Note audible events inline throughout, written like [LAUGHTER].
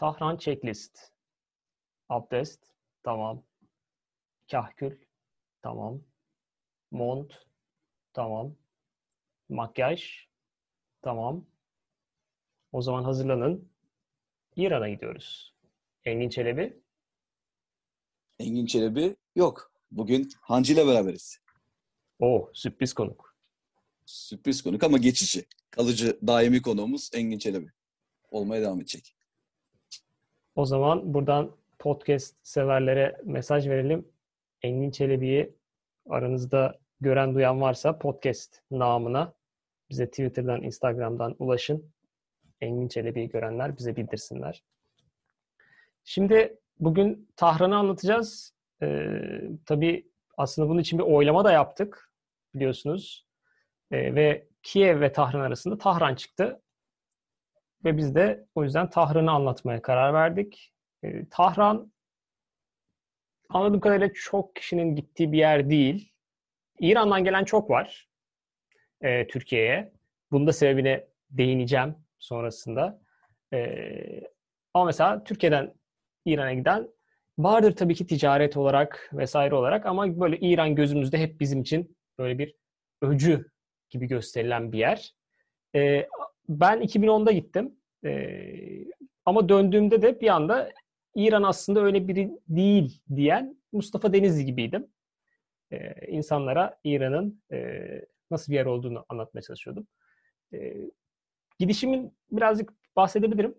Tahran checklist. Abdest. Tamam. Kahkül. Tamam. Mont. Tamam. Makyaj. Tamam. O zaman hazırlanın. İran'a gidiyoruz. Engin Çelebi. Engin Çelebi yok. Bugün Hancı ile beraberiz. O sürpriz konuk. Sürpriz konuk ama geçici. Kalıcı daimi konuğumuz Engin Çelebi. Olmaya devam edecek. O zaman buradan podcast severlere mesaj verelim. Engin Çelebi'yi aranızda gören duyan varsa podcast namına bize Twitter'dan, Instagram'dan ulaşın. Engin Çelebi'yi görenler bize bildirsinler. Şimdi bugün Tahran'ı anlatacağız. Ee, tabii aslında bunun için bir oylama da yaptık biliyorsunuz. Ee, ve Kiev ve Tahran arasında Tahran çıktı. Ve biz de o yüzden Tahran'ı anlatmaya karar verdik. Ee, Tahran anladığım kadarıyla çok kişinin gittiği bir yer değil. İran'dan gelen çok var e, Türkiye'ye. Bunun da sebebine değineceğim sonrasında. E, ama mesela Türkiye'den İran'a giden vardır tabii ki ticaret olarak vesaire olarak ama böyle İran gözümüzde hep bizim için böyle bir öcü gibi gösterilen bir yer. E, ben 2010'da gittim. E, ama döndüğümde de bir anda İran aslında öyle biri değil diyen Mustafa Denizli gibiydim. E, insanlara İran'ın e, nasıl bir yer olduğunu anlatmaya çalışıyordum. E, gidişimin birazcık bahsedebilirim.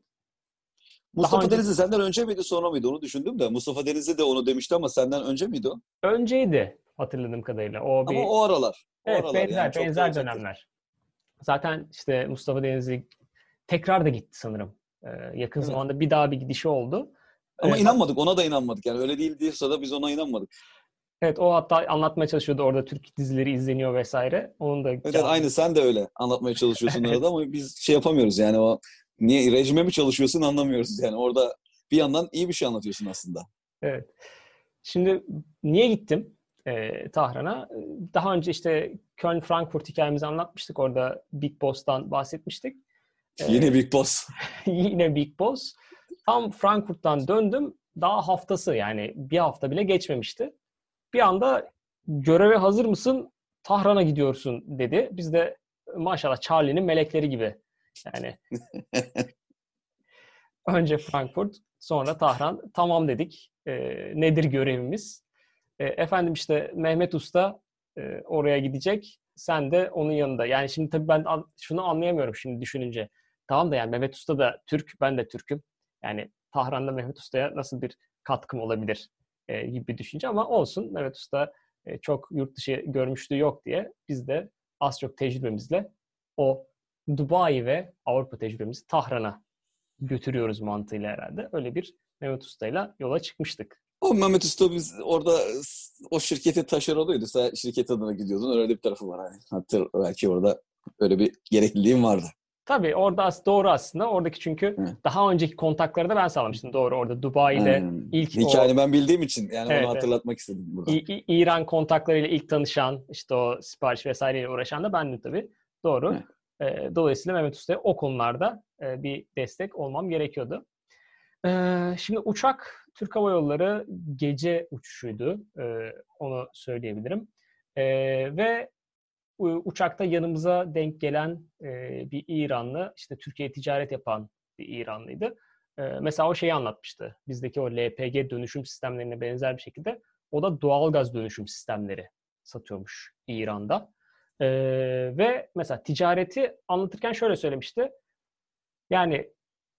Mustafa önce... Denizli senden önce miydi sonra mıydı onu düşündüm de. Mustafa Denizli de onu demişti ama senden önce miydi o? Önceydi hatırladığım kadarıyla. O bir... Ama o aralar. O evet aralar benzer, yani, benzer dönemler. Zaten işte Mustafa Denizli tekrar da gitti sanırım. Ee, yakın evet. zamanda bir daha bir gidişi oldu. Ama evet. inanmadık. Ona da inanmadık. Yani öyle değil diyorsa da biz ona inanmadık. Evet o hatta anlatmaya çalışıyordu orada Türk dizileri izleniyor vesaire. Onun da Evet aynı sen de öyle anlatmaya çalışıyorsun evet. arada ama biz şey yapamıyoruz yani o niye rejime mi çalışıyorsun anlamıyoruz yani orada bir yandan iyi bir şey anlatıyorsun aslında. Evet. Şimdi niye gittim e, Tahran'a? Daha önce işte Köln-Frankfurt hikayemizi anlatmıştık. Orada Big Boss'tan bahsetmiştik. E, yine Big Boss. [LAUGHS] yine Big Boss. Tam Frankfurt'tan döndüm. Daha haftası yani bir hafta bile geçmemişti. Bir anda göreve hazır mısın? Tahran'a gidiyorsun dedi. Biz de maşallah Charlie'nin melekleri gibi. Yani [LAUGHS] önce Frankfurt, sonra Tahran. Tamam dedik. E, nedir görevimiz? E, efendim işte Mehmet Usta e, oraya gidecek. Sen de onun yanında. Yani şimdi tabii ben şunu anlayamıyorum şimdi düşününce. Tamam da yani Mehmet Usta da Türk, ben de Türk'üm. Yani Tahran'da Mehmet Usta'ya nasıl bir katkım olabilir e, gibi bir düşünce ama olsun. Mehmet Usta e, çok yurt dışı görmüşlüğü yok diye biz de az çok tecrübemizle o Dubai ve Avrupa tecrübemizi Tahran'a götürüyoruz mantığıyla herhalde. Öyle bir Mehmet Usta'yla yola çıkmıştık. O Mehmet Usta biz orada o şirketi taşeronuydu. Sen şirket adına gidiyordun. Öyle bir tarafı var. Yani. Hatta belki orada öyle bir gerekliliğim vardı. Tabii orada doğru aslında. Oradaki çünkü Hı. daha önceki kontakları da ben sağlamıştım. Doğru orada Dubai ile hmm. ilk Hikayeni o... ben bildiğim için yani evet, onu hatırlatmak evet. istedim burada. İ- İran kontaklarıyla ilk tanışan, işte o sipariş vesaireyle uğraşan da bendim tabii. Doğru. Hı. E, dolayısıyla Mehmet Usta'ya o konularda e, bir destek olmam gerekiyordu. E, şimdi uçak Türk Hava Yolları gece uçuşuydu. E, onu söyleyebilirim. E, ve uçakta yanımıza denk gelen e, bir İranlı, işte Türkiye ticaret yapan bir İranlıydı. E, mesela o şeyi anlatmıştı. Bizdeki o LPG dönüşüm sistemlerine benzer bir şekilde o da doğalgaz dönüşüm sistemleri satıyormuş İran'da. E, ve mesela ticareti anlatırken şöyle söylemişti. Yani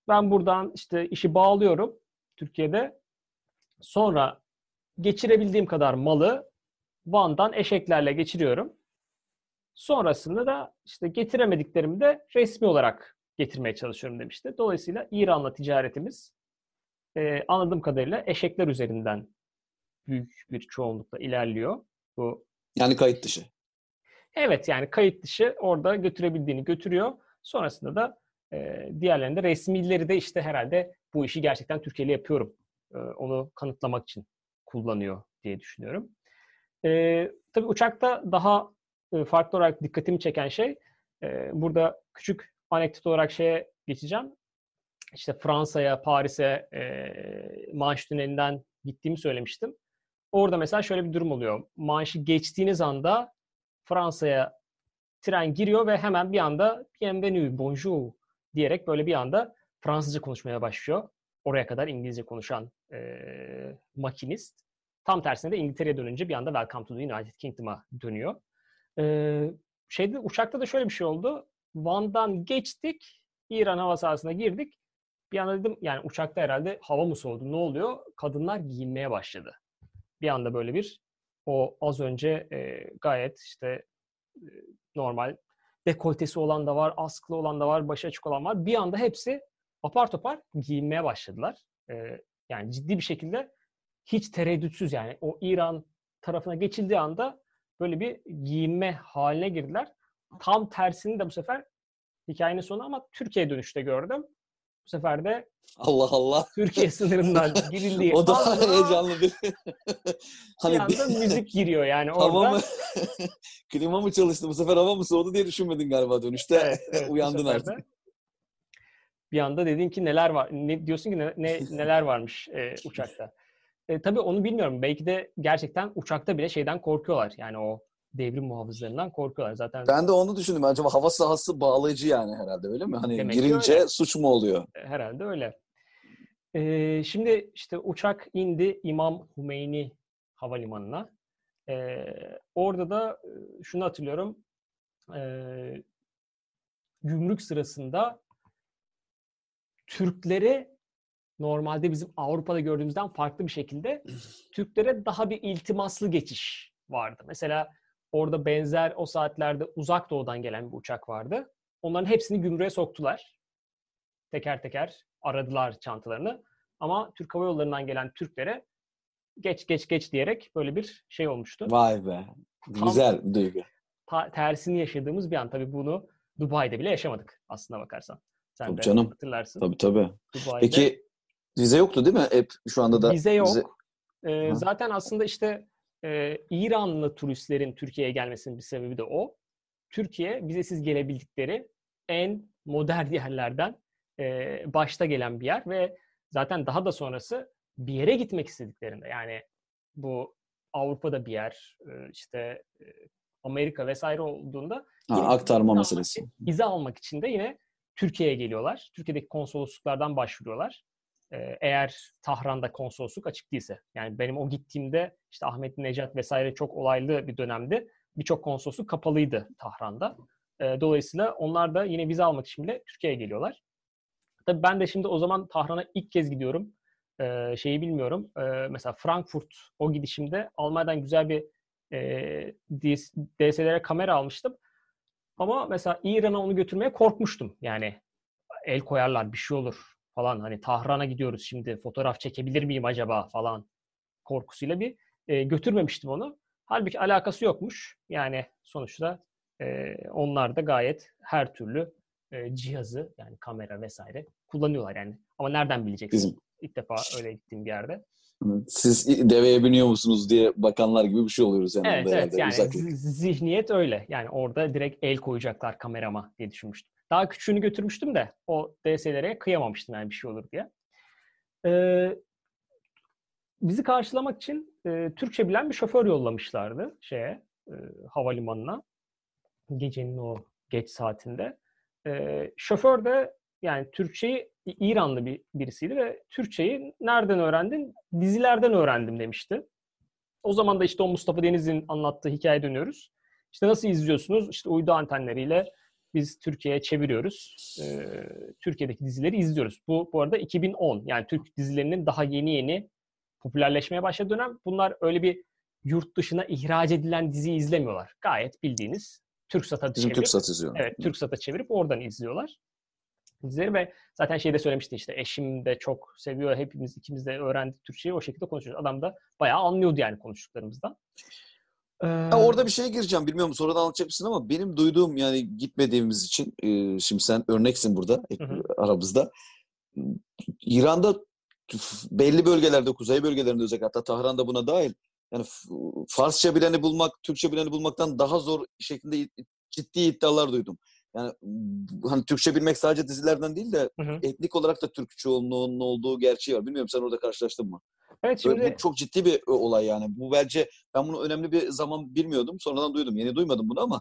ben buradan işte işi bağlıyorum Türkiye'de. Sonra geçirebildiğim kadar malı Van'dan eşeklerle geçiriyorum. Sonrasında da işte getiremediklerimi de resmi olarak getirmeye çalışıyorum demişti. Dolayısıyla İran'la ticaretimiz e, anladığım kadarıyla eşekler üzerinden büyük bir çoğunlukla ilerliyor. Bu yani kayıt dışı. Evet yani kayıt dışı orada götürebildiğini götürüyor. Sonrasında da e, diğerlerinde resmileri de işte herhalde bu işi gerçekten Türkiye'li yapıyorum. Onu kanıtlamak için kullanıyor diye düşünüyorum. E, tabii uçakta daha farklı olarak dikkatimi çeken şey e, burada küçük anekdot olarak şeye geçeceğim. işte Fransa'ya, Paris'e e, Manş Tüneli'nden gittiğimi söylemiştim. Orada mesela şöyle bir durum oluyor. Manş'ı geçtiğiniz anda Fransa'ya tren giriyor ve hemen bir anda bienvenue, bonjour diyerek böyle bir anda Fransızca konuşmaya başlıyor. Oraya kadar İngilizce konuşan e, makinist. Tam tersine de İngiltere'ye dönünce bir anda Welcome to the United Kingdom'a dönüyor. E, şeyde uçakta da şöyle bir şey oldu. Van'dan geçtik, İran hava sahasına girdik. Bir anda dedim yani uçakta herhalde hava mı soğudu ne oluyor? Kadınlar giyinmeye başladı. Bir anda böyle bir o az önce e, gayet işte e, normal dekoltesi olan da var, askılı olan da var, başı açık olan var. Bir anda hepsi apar topar giyinmeye başladılar. E, yani ciddi bir şekilde hiç tereddütsüz yani o İran tarafına geçildiği anda böyle bir giyinme haline girdiler. Tam tersini de bu sefer hikayenin sonu ama Türkiye dönüşte gördüm. Bu sefer de Allah Allah. Türkiye sınırından [LAUGHS] girildiği o da anda heyecanlı bir. bir anda müzik giriyor yani hava orada. mı? [LAUGHS] Klima mı çalıştı? Bu sefer hava mı soğudu diye düşünmedin galiba dönüşte. Evet, evet, Uyandın artık. de Bir anda dedin ki neler var, ne diyorsun ki ne, ne- [LAUGHS] neler varmış e, uçakta. E, tabii onu bilmiyorum. Belki de gerçekten uçakta bile şeyden korkuyorlar. Yani o devrim muhafızlarından korkuyorlar. Zaten Ben de onu düşündüm. Acaba hava sahası bağlayıcı yani herhalde öyle mi? Hani Demek girince öyle. suç mu oluyor? herhalde öyle. E, şimdi işte uçak indi İmam Hümeyni Havalimanı'na. E, orada da e, şunu hatırlıyorum. E, gümrük sırasında Türklere normalde bizim Avrupa'da gördüğümüzden farklı bir şekilde [LAUGHS] Türklere daha bir iltimaslı geçiş vardı. Mesela orada benzer o saatlerde uzak doğudan gelen bir uçak vardı. Onların hepsini gümrüğe soktular. Teker teker aradılar çantalarını. Ama Türk Hava Yolları'ndan gelen Türklere geç geç geç diyerek böyle bir şey olmuştu. Vay be. Tam- Güzel duygu. Ta- tersini yaşadığımız bir an. Tabii bunu Dubai'de bile yaşamadık aslına bakarsan. Sen Tabii de canım. hatırlarsın. Tabii tabii. Dubai'de. Peki vize yoktu değil mi? Hep şu anda da Vize yok. vize- Ee, Hı. zaten aslında işte e, İranlı turistlerin Türkiye'ye gelmesinin bir sebebi de o. Türkiye vizesiz gelebildikleri en modern yerlerden e, başta gelen bir yer ve zaten daha da sonrası bir yere gitmek istediklerinde yani bu Avrupa'da bir yer e, işte e, Amerika vesaire olduğunda Ha, aktarma meselesi. Vize almak için de yine Türkiye'ye geliyorlar. Türkiye'deki konsolosluklardan başvuruyorlar. Ee, eğer Tahran'da konsolosluk açık değilse. Yani benim o gittiğimde işte Ahmet Necat vesaire çok olaylı bir dönemde birçok konsolosluk kapalıydı Tahran'da. Ee, dolayısıyla onlar da yine vize almak için bile Türkiye'ye geliyorlar. Tabii ben de şimdi o zaman Tahran'a ilk kez gidiyorum. Ee, şeyi bilmiyorum. Mesela Frankfurt o gidişimde Almanya'dan güzel bir e, kamera almıştım. Ama mesela İran'a onu götürmeye korkmuştum. Yani el koyarlar bir şey olur falan. Hani Tahran'a gidiyoruz şimdi fotoğraf çekebilir miyim acaba falan korkusuyla bir e, götürmemiştim onu. Halbuki alakası yokmuş. Yani sonuçta e, onlar da gayet her türlü e, cihazı yani kamera vesaire kullanıyorlar yani. Ama nereden bileceksin? Bizim İlk defa öyle gittiğim bir yerde. Siz deveye biniyor musunuz diye bakanlar gibi bir şey oluyoruz yani. Evet evet yani uzaklık. zi- zihniyet öyle. Yani orada direkt el koyacaklar kamerama diye düşünmüştüm. Daha küçüğünü götürmüştüm de o DSLR'e kıyamamıştım yani bir şey olur diye. Ee, bizi karşılamak için e, Türkçe bilen bir şoför yollamışlardı şeye e, havalimanına gecenin o geç saatinde. E, şoför de yani Türkçeyi İranlı bir birisiydi ve Türkçeyi nereden öğrendin? Dizilerden öğrendim demişti. O zaman da işte o Mustafa Deniz'in anlattığı hikaye dönüyoruz. İşte nasıl izliyorsunuz? İşte uydu antenleriyle biz Türkiye'ye çeviriyoruz. Ee, Türkiye'deki dizileri izliyoruz. Bu bu arada 2010. Yani Türk dizilerinin daha yeni yeni popülerleşmeye başladığı dönem. Bunlar öyle bir yurt dışına ihraç edilen dizi izlemiyorlar. Gayet bildiğiniz TürkSat'a Bizim çevirip, Türk satıcı. evet TürkSat'a çevirip oradan izliyorlar dizileri ve zaten şeyde söylemişti işte eşim de çok seviyor. Hepimiz ikimiz de öğrendik Türkçeyi o şekilde konuşuyoruz. Adam da bayağı anlıyordu yani konuştuklarımızdan. Ee, Ha, orada bir şeye gireceğim. Bilmiyorum sonradan anlatacak mısın ama benim duyduğum yani gitmediğimiz için e, şimdi sen örneksin burada Hı hı. aramızda. İran'da belli bölgelerde, kuzey bölgelerinde özellikle hatta Tahran'da buna dahil yani Farsça bileni bulmak, Türkçe bileni bulmaktan daha zor şeklinde ciddi iddialar duydum. Yani hani Türkçe bilmek sadece dizilerden değil de Hı hı. etnik olarak da Türk çoğunluğunun olduğu gerçeği var. Bilmiyorum sen orada karşılaştın mı? Evet şimdi Böyle, bu çok ciddi bir olay yani. Bu bence ben bunu önemli bir zaman bilmiyordum. Sonradan duydum. Yeni duymadım bunu ama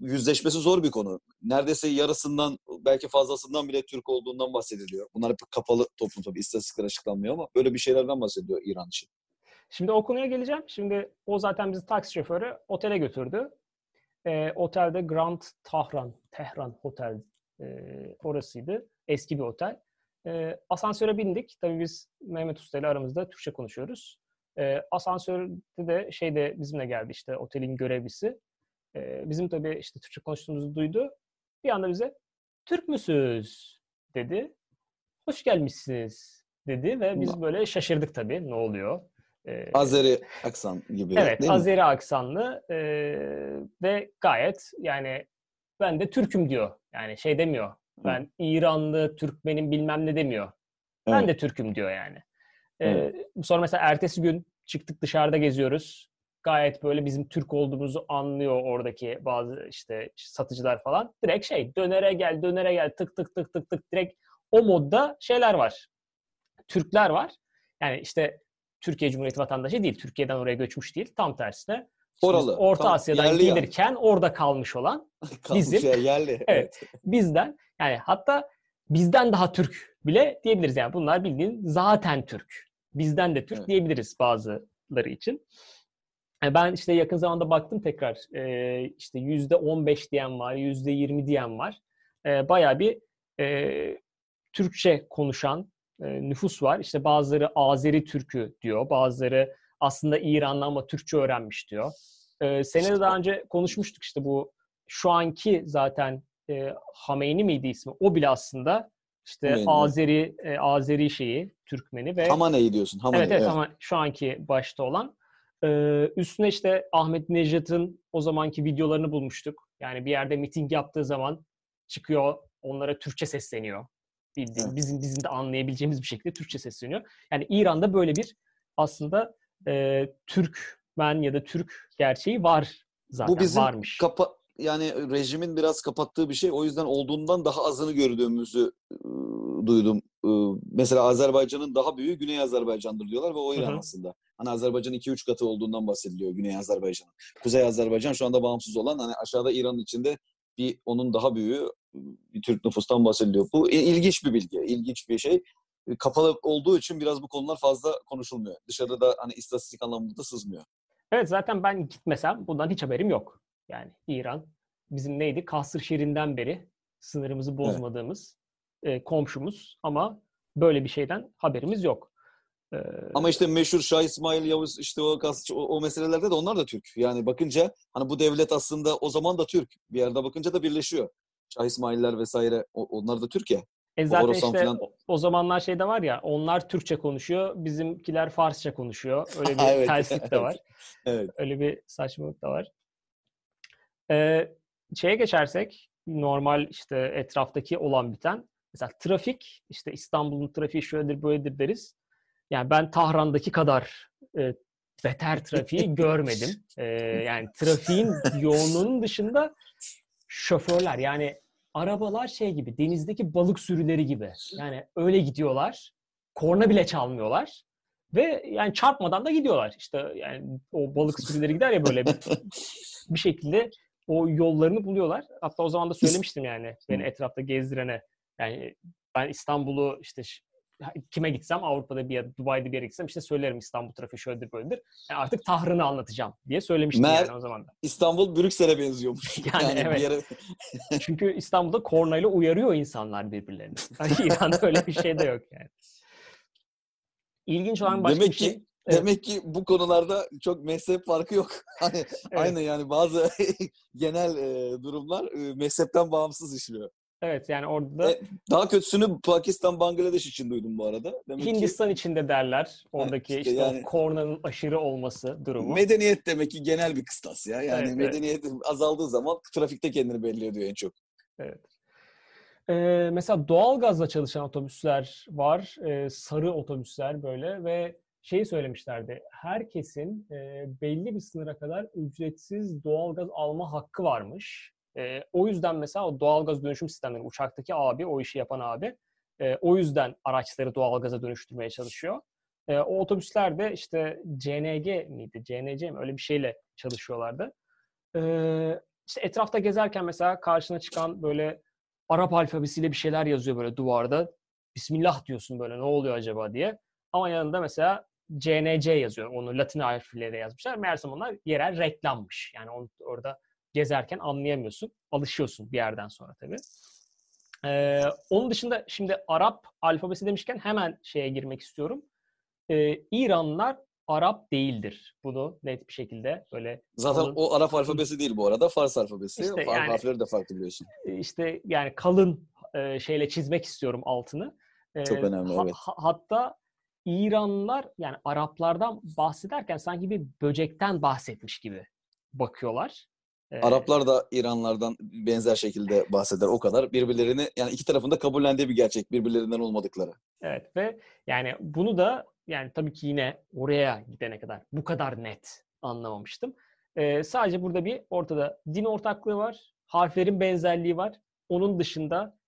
yüzleşmesi zor bir konu. Neredeyse yarısından belki fazlasından bile Türk olduğundan bahsediliyor. Bunlar hep kapalı toplum tabii istatistikler açıklanmıyor ama böyle bir şeylerden bahsediyor İran için. Şimdi o konuya geleceğim. Şimdi o zaten bizi taksi şoförü otele götürdü. Ee, otelde Grand Tahran, Tehran Hotel e, orasıydı. Eski bir otel. Ee, asansöre bindik. Tabii biz Mehmet Usta ile aramızda Türkçe konuşuyoruz. Ee, asansörde de şey de bizimle geldi işte otelin görevlisi. Ee, bizim tabii işte Türkçe konuştuğumuzu duydu. Bir anda bize Türk müsünüz dedi. Hoş gelmişsiniz dedi ve biz böyle şaşırdık tabii ne oluyor. Ee, Azeri aksan gibi Evet, değil mi? Azeri aksanlı e, ve gayet yani ben de Türk'üm diyor. Yani şey demiyor. Ben İranlı, Türkmenim bilmem ne demiyor. Ben Evet. de Türk'üm diyor yani. E, Evet. Sonra mesela ertesi gün çıktık dışarıda geziyoruz. Gayet böyle bizim Türk olduğumuzu anlıyor oradaki bazı işte satıcılar falan. Direkt şey dönere gel, dönere gel, tık tık tık tık tık direkt o modda şeyler var. Türkler var. Yani işte Türkiye Cumhuriyeti vatandaşı değil. Türkiye'den oraya göçmüş değil. Tam tersine. Oralı. Orta Tam Asya'dan gelirken orada kalmış olan [LAUGHS] Kalmış bizim- ya, yerli. Evet. bizden yani hatta bizden daha Türk bile diyebiliriz. Yani bunlar bildiğin zaten Türk. Bizden de Türk Evet. diyebiliriz bazıları için. E, Ben işte yakın zamanda baktım tekrar e, işte yüzde 15 diyen var, yüzde 20 diyen var. E, Bayağı bir e, Türkçe konuşan e, nüfus var. İşte bazıları Azeri Türk'ü diyor, bazıları aslında İranlı ama Türkçe öğrenmiş diyor. E, senede daha önce konuşmuştuk işte bu şu anki zaten e, Hameyni miydi ismi? O bile aslında işte Hameyni, evet. Azeri e, Azeri şeyi, Türkmeni ve Hamane'yi diyorsun. Hamane, Evet evet ama şu anki başta olan. Ee, üstüne işte Ahmet Necat'ın o zamanki videolarını bulmuştuk. Yani bir yerde miting yaptığı zaman çıkıyor onlara Türkçe sesleniyor. Bildiğin, bizim bizim de anlayabileceğimiz bir şekilde Türkçe sesleniyor. Yani İran'da böyle bir aslında e, Türkmen ya da Türk gerçeği var zaten Bu bizim varmış. kapa yani rejimin biraz kapattığı bir şey. O yüzden olduğundan daha azını gördüğümüzü e, duydum. E, mesela Azerbaycan'ın daha büyüğü Güney Azerbaycan'dır diyorlar ve o İran Hı hı. aslında. Hani Azerbaycan'ın 2-3 katı olduğundan bahsediliyor Güney Azerbaycan'ın. Kuzey Azerbaycan şu anda bağımsız olan hani aşağıda İran'ın içinde bir onun daha büyüğü bir Türk nüfustan bahsediliyor. Bu ilginç bir bilgi, ilginç bir şey. E, Kapalı olduğu için biraz bu konular fazla konuşulmuyor. Dışarıda da hani istatistik anlamında da sızmıyor. Evet zaten ben gitmesem bundan hiç haberim yok. Yani İran bizim neydi? Kasr Şirin'den beri sınırımızı bozmadığımız e, komşumuz ama böyle bir şeyden haberimiz yok. Ee, Ama işte meşhur Şah İsmail Yavuz işte o, o, o meselelerde de onlar da Türk. Yani bakınca hani bu devlet aslında o zaman da Türk. Bir yerde bakınca da birleşiyor. Şah İsmail'ler vesaire onlar da Türk ya. e zaten Horasan işte falan- o, zamanlar şey de var ya onlar Türkçe konuşuyor, bizimkiler Farsça konuşuyor. Öyle [LAUGHS] bir Evet, terslik de var. [LAUGHS] Evet. Öyle bir saçmalık da var. Ee, şeye geçersek normal işte etraftaki olan biten mesela trafik işte İstanbul'un trafiği şöyledir böyledir deriz. Yani ben Tahran'daki kadar e, beter trafiği [LAUGHS] görmedim. E, yani trafiğin yoğunluğunun dışında şoförler yani arabalar şey gibi denizdeki balık sürüleri gibi. Yani öyle gidiyorlar. Korna bile çalmıyorlar. Ve yani çarpmadan da gidiyorlar. İşte yani o balık sürüleri gider ya böyle bir şekilde o yollarını buluyorlar. Hatta o zaman da söylemiştim yani beni etrafta gezdirene. Yani ben İstanbul'u işte kime gitsem Avrupa'da bir yer, Dubai'de bir yere gitsem işte söylerim İstanbul trafiği şöyledir böyledir. Yani artık Tahran'ı anlatacağım diye söylemiştim Mer- yani o zaman da. İstanbul Brüksel'e benziyormuş. [LAUGHS] Yani evet. bir yere [LAUGHS] Çünkü İstanbul'da kornayla uyarıyor insanlar birbirlerini. [LAUGHS] İran'da öyle bir şey de yok yani. İlginç olan başka Demek bir şey. ki- Evet. Demek ki bu konularda çok mezhep farkı yok. Hani aynı yani bazı genel e, durumlar e, mezhepten bağımsız işliyor. Evet yani orada da E, Daha kötüsünü Pakistan, Bangladeş için duydum bu arada. Demek ki Hindistan içinde derler. Oradaki işte işte, yani- kornanın aşırı olması durumu. medeniyet demek ki genel bir kıstas ya. Yani Evet, evet. medeniyet azaldığı zaman trafikte kendini belli ediyor en çok. Ee, mesela doğalgazla çalışan otobüsler var. Ee, sarı otobüsler böyle ve şeyi söylemişlerdi. Herkesin e, belli bir sınıra kadar ücretsiz doğalgaz alma hakkı varmış. E, o yüzden mesela o doğalgaz dönüşüm sistemleri, uçaktaki abi, o işi yapan abi, e, o yüzden araçları doğalgaza dönüştürmeye çalışıyor. E, o otobüsler de işte CNG miydi, CNC mi öyle bir şeyle çalışıyorlardı. E, işte etrafta gezerken mesela karşına çıkan böyle Arap alfabesiyle bir şeyler yazıyor böyle duvarda. Bismillah diyorsun böyle ne oluyor acaba diye. Ama yanında mesela CNC yazıyor. Onu Latin harfleriyle yazmışlar. Meğersem onlar yerel reklammış. Yani onu orada gezerken anlayamıyorsun. Alışıyorsun bir yerden sonra tabii. Ee, onun dışında şimdi Arap alfabesi demişken hemen şeye girmek istiyorum. Ee, İranlılar Arap değildir. Bunu net bir şekilde böyle Zaten kalın, o Arap alfabesi değil bu arada. Fars alfabesi. İşte Fars yani- harfleri de farklı biliyorsun. işte yani kalın e, şeyle çizmek istiyorum altını. E, Çok önemli, evet. ha- hatta İranlılar yani Araplardan bahsederken sanki bir böcekten bahsetmiş gibi bakıyorlar. E, Araplar da İranlardan benzer şekilde bahseder o kadar. Birbirlerini yani iki tarafın da kabullendiği bir gerçek birbirlerinden olmadıkları. Evet ve yani bunu da yani tabii ki yine oraya gidene kadar bu kadar net anlamamıştım. Ee, sadece burada bir ortada din ortaklığı var, harflerin benzerliği var. Onun dışında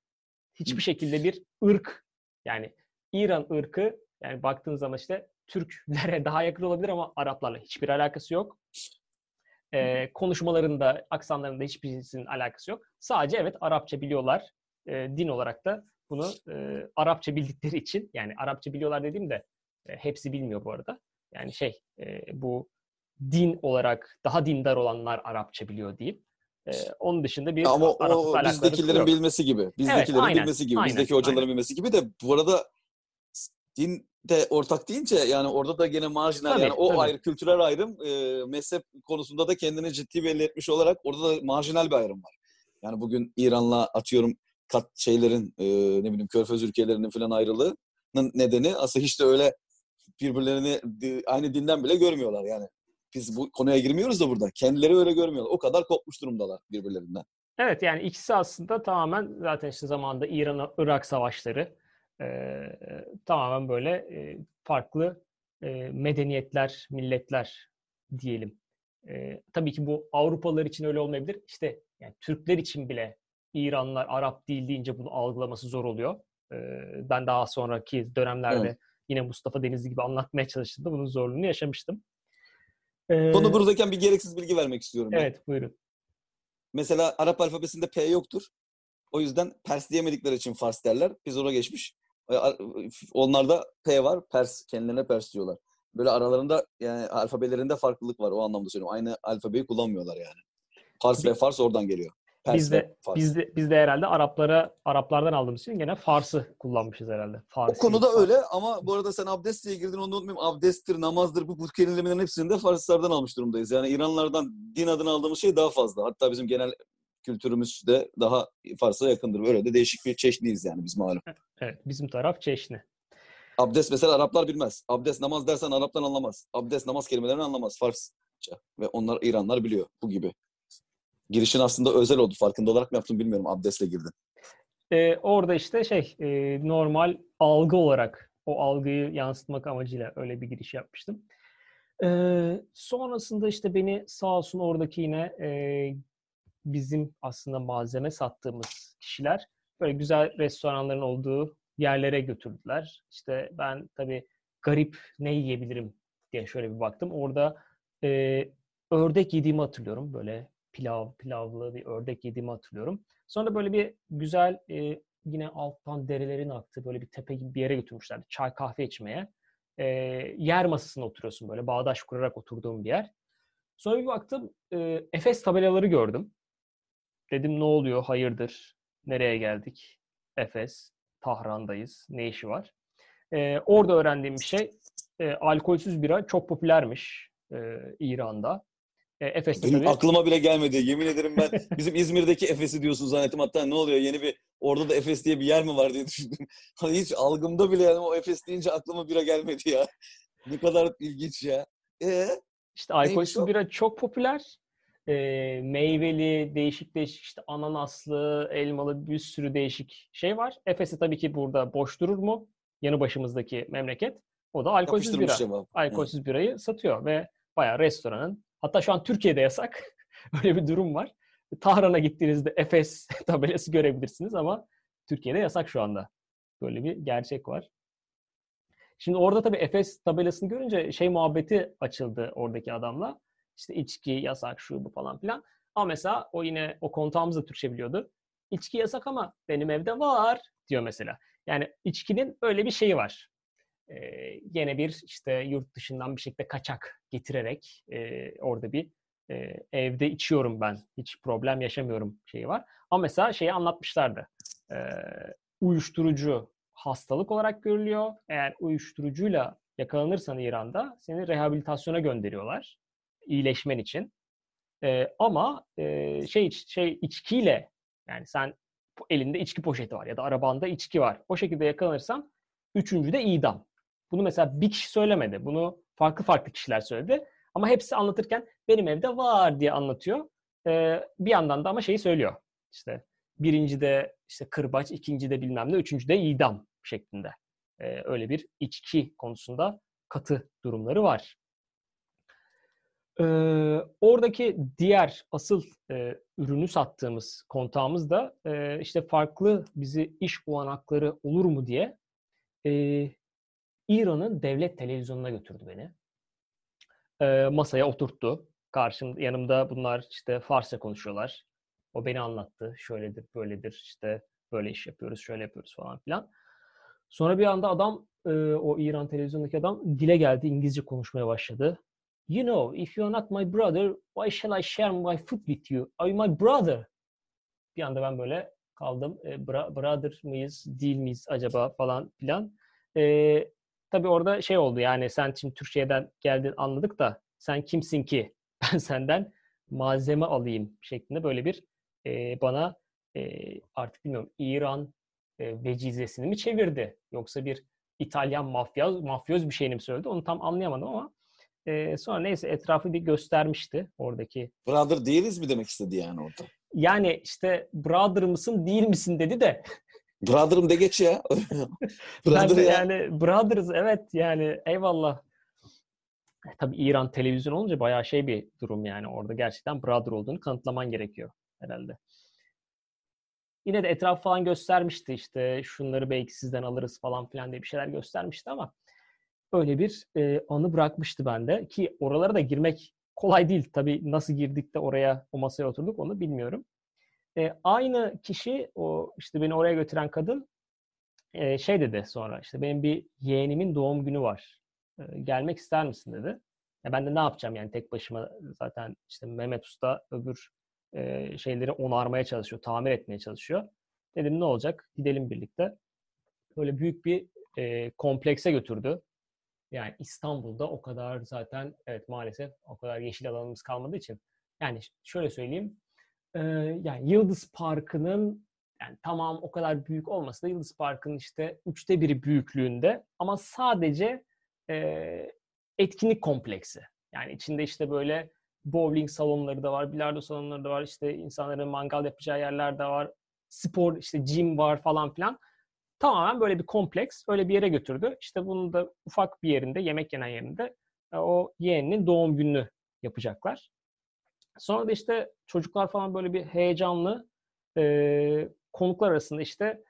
hiçbir şekilde bir ırk yani İran ırkı yani baktığın zaman işte Türklere [LAUGHS] daha yakın olabilir ama Araplarla hiçbir alakası yok. Ee, konuşmalarında, aksanlarında hiçbirisinin alakası yok. Sadece evet Arapça biliyorlar. Ee, din olarak da bunu e, Arapça bildikleri için yani Arapça biliyorlar dediğimde e, hepsi bilmiyor bu arada. Yani şey e, bu din olarak daha dindar olanlar Arapça biliyor diyeyim. E, onun dışında bir Ama o bizdekilerin yok. bilmesi gibi. Bizdekilerin aynen, bilmesi gibi. aynen, Bizdeki hocaların aynen. bilmesi gibi de bu arada din de ortak deyince yani orada da gene marjinal Tabii, yani o tabii. ayrı kültürel ayrım e, mezhep konusunda da kendini ciddi belli etmiş olarak orada da marjinal bir ayrım var. Yani bugün İran'la atıyorum kat şeylerin e, ne bileyim Körfez ülkelerinin falan ayrılığının nedeni aslında hiç de öyle birbirlerini aynı dinden bile görmüyorlar yani. Biz bu konuya girmiyoruz da burada. Kendileri öyle görmüyorlar. O kadar kopmuş durumdalar birbirlerinden. Evet yani ikisi aslında tamamen zaten işte zamanında İran-Irak savaşları e, tamamen böyle e, farklı e, medeniyetler, milletler diyelim. E, tabii ki bu Avrupalılar için öyle olmayabilir. İşte yani Türkler için bile İranlılar Arap değil deyince bunu algılaması zor oluyor. E, ben daha sonraki dönemlerde Evet. yine Mustafa Denizli gibi anlatmaya çalıştığımda bunun zorluğunu yaşamıştım. E, Konu buradayken bir gereksiz bilgi vermek istiyorum. ben. Evet buyurun. Mesela Arap alfabesinde P yoktur. O yüzden Pers diyemedikleri için Fars derler. Biz ona geçmiş. Ar- Onlarda P var. Pers. Kendilerine Pers diyorlar. Böyle aralarında yani alfabelerinde farklılık var. O anlamda söylüyorum. Aynı alfabeyi kullanmıyorlar yani. Fars ve Fars oradan geliyor. Pers Biz de, Fars. biz de biz de herhalde Araplara Araplardan aldığımız için gene Fars'ı kullanmışız herhalde. O Farsi, konuda Fars. öyle ama bu arada sen abdest diye girdin onu unutmayayım. Abdesttir, namazdır bu, bu kelimelerin hepsini de Farslardan almış durumdayız. Yani İranlardan din adını aldığımız şey daha fazla. Hatta bizim genel kültürümüz de daha Fars'a yakındır. Öyle de değişik bir çeşitliyiz yani biz malum. Evet, bizim taraf Çeşni. Abdest mesela Araplar bilmez. Abdest namaz dersen Araplar anlamaz. Abdest namaz kelimelerini anlamaz Farsça. Ve onlar İranlar biliyor bu gibi. Girişin aslında özel oldu. Farkında olarak mı yaptın bilmiyorum. Abdestle girdin. Ee, orada işte şey e, normal algı olarak o algıyı yansıtmak amacıyla öyle bir giriş yapmıştım. Ee, sonrasında işte beni sağ olsun oradaki yine e, bizim aslında malzeme sattığımız kişiler böyle güzel restoranların olduğu yerlere götürdüler. İşte ben tabii garip ne yiyebilirim diye şöyle bir baktım. Orada e, ördek yediğimi hatırlıyorum. Böyle pilav, pilavlı bir ördek yediğimi hatırlıyorum. Sonra böyle bir güzel e, yine alttan derelerin aktığı böyle bir tepe gibi bir yere götürmüşlerdi. Çay kahve içmeye. E, yer masasına oturuyorsun böyle bağdaş kurarak oturduğum bir yer. Sonra bir baktım e, Efes tabelaları gördüm. Dedim ne oluyor? Hayırdır? Nereye geldik? Efes, Tahran'dayız. Ne işi var? E, orada öğrendiğim bir şey e, alkolsüz bira çok popülermiş e, İran'da. E, Efes'te Benim tabii. aklıma bile gelmedi. Yemin ederim ben bizim İzmir'deki Efes'i diyorsun zannettim. Hatta ne oluyor yeni bir orada da Efes diye bir yer mi var diye düşündüm. [LAUGHS] Hani hiç algımda bile yani o Efes deyince aklıma bile gelmedi ya. Ne kadar ilginç ya. E İşte alkolsüz bira çok popüler. Ee, meyveli, değişik değişik işte ananaslı, elmalı bir sürü değişik şey var. Efes'i tabii ki burada boş durur mu? Yanı başımızdaki memleket. O da alkolsüz bira. cevap. Alkolsüz birayı satıyor ve bayağı restoranın hatta şu an Türkiye'de yasak. [LAUGHS] Öyle bir durum var. Tahran'a gittiğinizde Efes [LAUGHS] tabelası görebilirsiniz ama Türkiye'de yasak şu anda. Böyle bir gerçek var. Şimdi orada tabii Efes tabelasını görünce şey muhabbeti açıldı oradaki adamla. İşte içki yasak şu bu falan filan. Ama mesela o yine o kontağımız da Türkçe. İçki yasak ama benim evde var diyor mesela. Yani içkinin öyle bir şeyi var. Ee, yine bir işte yurt dışından bir şekilde kaçak getirerek e, orada bir e, evde içiyorum ben. Hiç problem yaşamıyorum şeyi var. Ama mesela şeyi anlatmışlardı. E, uyuşturucu hastalık olarak görülüyor. Eğer uyuşturucuyla yakalanırsan İran'da seni rehabilitasyona gönderiyorlar. İyileşmen için. E, ama e, şey şey içkiyle yani sen elinde içki poşeti var ya da arabanda içki var. O şekilde yakalanırsan üçüncü de idam. Bunu mesela bir kişi söylemedi. Bunu farklı farklı kişiler söyledi. Ama hepsi anlatırken benim evde var diye anlatıyor. Ee, bir yandan da ama şeyi söylüyor. İşte birinci de işte kırbaç, ikinci de bilmem ne, üçüncü de idam şeklinde. Ee, öyle bir içki konusunda katı durumları var. Ee, oradaki diğer asıl e, ürünü sattığımız kontağımız da e, işte farklı bizi iş olanakları olur mu diye e, İran'ın devlet televizyonuna götürdü beni. E, masaya oturttu. Karşım, yanımda bunlar işte Farsça konuşuyorlar. O beni anlattı. Şöyledir, böyledir, işte böyle iş yapıyoruz, şöyle yapıyoruz falan filan. Sonra bir anda adam, e, o İran televizyondaki adam dile geldi, İngilizce konuşmaya başladı. You know, if you're not my brother, why shall I share my food with you? Are you my brother? Bir anda ben böyle kaldım. E, bra- brother mıyız, değil miyiz acaba falan filan. E, tabii orada şey oldu yani sen şimdi Türkiye'den geldin anladık da sen kimsin ki [LAUGHS] ben senden malzeme alayım şeklinde böyle bir e, bana e, artık bilmiyorum İran e, vecizesini mi çevirdi yoksa bir İtalyan mafya mafyoz bir şeyini mi söyledi onu tam anlayamadım ama e, sonra neyse etrafı bir göstermişti oradaki. Brother değiliz mi demek istedi yani orada? Yani işte brother mısın değil misin dedi de Brother'ım de geç ya. [LAUGHS] Brother ya. yani brothers evet yani eyvallah. E, tabii İran televizyon olunca bayağı şey bir durum yani orada gerçekten brother olduğunu kanıtlaman gerekiyor herhalde. Yine de etraf falan göstermişti işte şunları belki sizden alırız falan filan diye bir şeyler göstermişti ama öyle bir e, anı bırakmıştı bende ki oralara da girmek kolay değil. Tabii nasıl girdik de oraya o masaya oturduk onu bilmiyorum. E, aynı kişi o işte beni oraya götüren kadın e, şey dedi sonra işte benim bir yeğenimin doğum günü var. E, gelmek ister misin dedi. Ya ben de ne yapacağım yani tek başıma zaten işte Mehmet Usta öbür e, şeyleri onarmaya çalışıyor, tamir etmeye çalışıyor. Dedim ne olacak? Gidelim birlikte. Böyle büyük bir e, komplekse götürdü. Yani İstanbul'da o kadar zaten evet maalesef o kadar yeşil alanımız kalmadığı için yani şöyle söyleyeyim yani Yıldız Parkı'nın yani tamam o kadar büyük olmasa da Yıldız Parkı'nın işte üçte biri büyüklüğünde ama sadece e, etkinlik kompleksi. Yani içinde işte böyle bowling salonları da var, bilardo salonları da var, işte insanların mangal yapacağı yerler de var, spor işte gym var falan filan. Tamamen böyle bir kompleks, öyle bir yere götürdü. İşte bunu da ufak bir yerinde, yemek yenen yerinde o yeğeninin doğum gününü yapacaklar. Sonra da işte çocuklar falan böyle bir heyecanlı e, konuklar arasında işte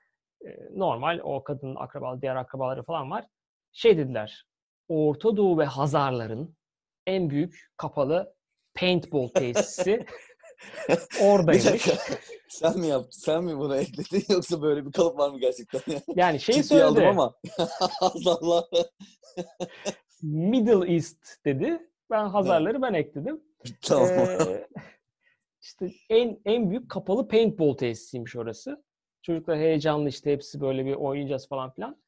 e, normal o kadının akrabaları, diğer akrabaları falan var. Şey dediler, Orta Doğu ve Hazarların en büyük kapalı paintball tesisi [LAUGHS] oradaymış. [LAUGHS] Sen mi yaptın? Sen mi bunu ekledin [LAUGHS] yoksa böyle bir kalıp var mı gerçekten? Yani şeyi söyledi. aldım ama. [LAUGHS] Allah Middle East dedi. Ben Hazarları ben ekledim. Tamam. Ee, işte en en büyük kapalı paintball tesisiymiş orası. Çocuklar heyecanlı işte hepsi böyle bir oynayacağız falan filan.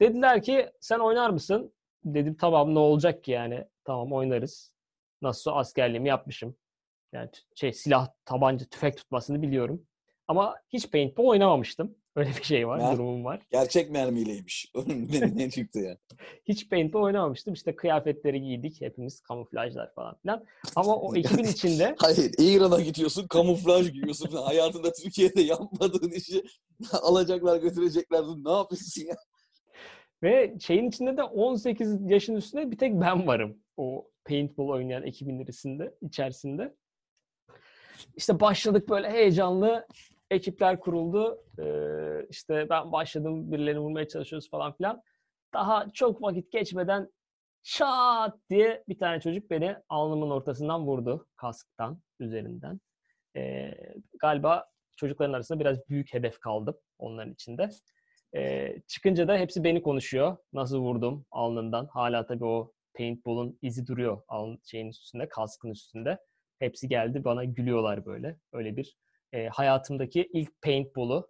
Dediler ki sen oynar mısın? Dedim tamam ne olacak ki yani. Tamam oynarız. Nasıl askerliğimi yapmışım. Yani şey silah, tabanca, tüfek tutmasını biliyorum. Ama hiç paintball oynamamıştım. [LAUGHS] Öyle bir şey var, Mer- durumum var. Gerçek mermiyleymiş. [LAUGHS] ne çıktı ya? Hiç paintball oynamamıştım. İşte kıyafetleri giydik hepimiz, kamuflajlar falan filan. Ama o [LAUGHS] ekibin içinde... Hayır, İran'a gidiyorsun, kamuflaj giyiyorsun. Hayatında Türkiye'de yapmadığın işi alacaklar, götürecekler. Ne yapıyorsun ya? Ve şeyin içinde de 18 yaşın üstünde bir tek ben varım. O paintball oynayan ekibin içerisinde. içerisinde. İşte başladık böyle heyecanlı ekipler kuruldu. Ee, işte ben başladım birilerini vurmaya çalışıyoruz falan filan. Daha çok vakit geçmeden şat diye bir tane çocuk beni alnımın ortasından vurdu kasktan üzerinden. Ee, galiba çocukların arasında biraz büyük hedef kaldım onların içinde. Ee, çıkınca da hepsi beni konuşuyor. Nasıl vurdum alnından. Hala tabii o paintball'un izi duruyor alın şeyin üstünde, kaskın üstünde. Hepsi geldi bana gülüyorlar böyle. Öyle bir e, hayatımdaki ilk paintball'u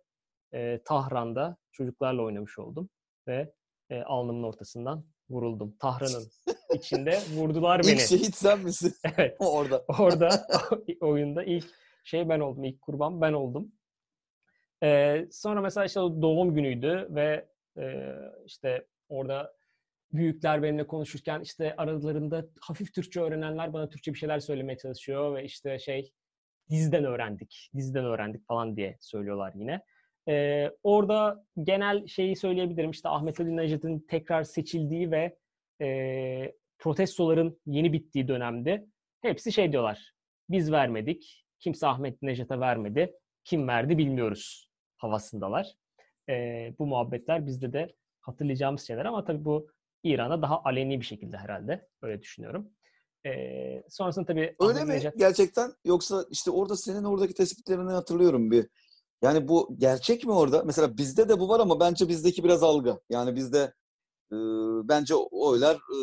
e, Tahran'da çocuklarla oynamış oldum ve e, alnımın ortasından vuruldum. Tahran'ın içinde vurdular [LAUGHS] beni. İlk şehit sen misin? [LAUGHS] Evet. [LAUGHS] Orada. Orada oyunda ilk şey ben oldum. ilk kurban ben oldum. Ee, sonra mesela işte doğum günüydü ve e, işte orada büyükler benimle konuşurken işte aralarında hafif Türkçe öğrenenler bana Türkçe bir şeyler söylemeye çalışıyor ve işte şey diziden öğrendik, diziden öğrendik falan diye söylüyorlar yine. Ee, orada genel şeyi söyleyebilirim. İşte Ahmet Ali Necat'ın tekrar seçildiği ve e, protestoların yeni bittiği dönemde hepsi şey diyorlar. Biz vermedik. Kimse Ahmet Necat'a vermedi. Kim verdi bilmiyoruz havasındalar. E, bu muhabbetler bizde de hatırlayacağımız şeyler ama tabii bu İran'a daha aleni bir şekilde herhalde. Öyle düşünüyorum. E, sonrasında tabii Öyle mi gerçekten? Yoksa işte orada senin oradaki tespitlerini hatırlıyorum bir. Yani bu gerçek mi orada? Mesela bizde de bu var ama bence bizdeki biraz algı. Yani bizde e, bence oylar e,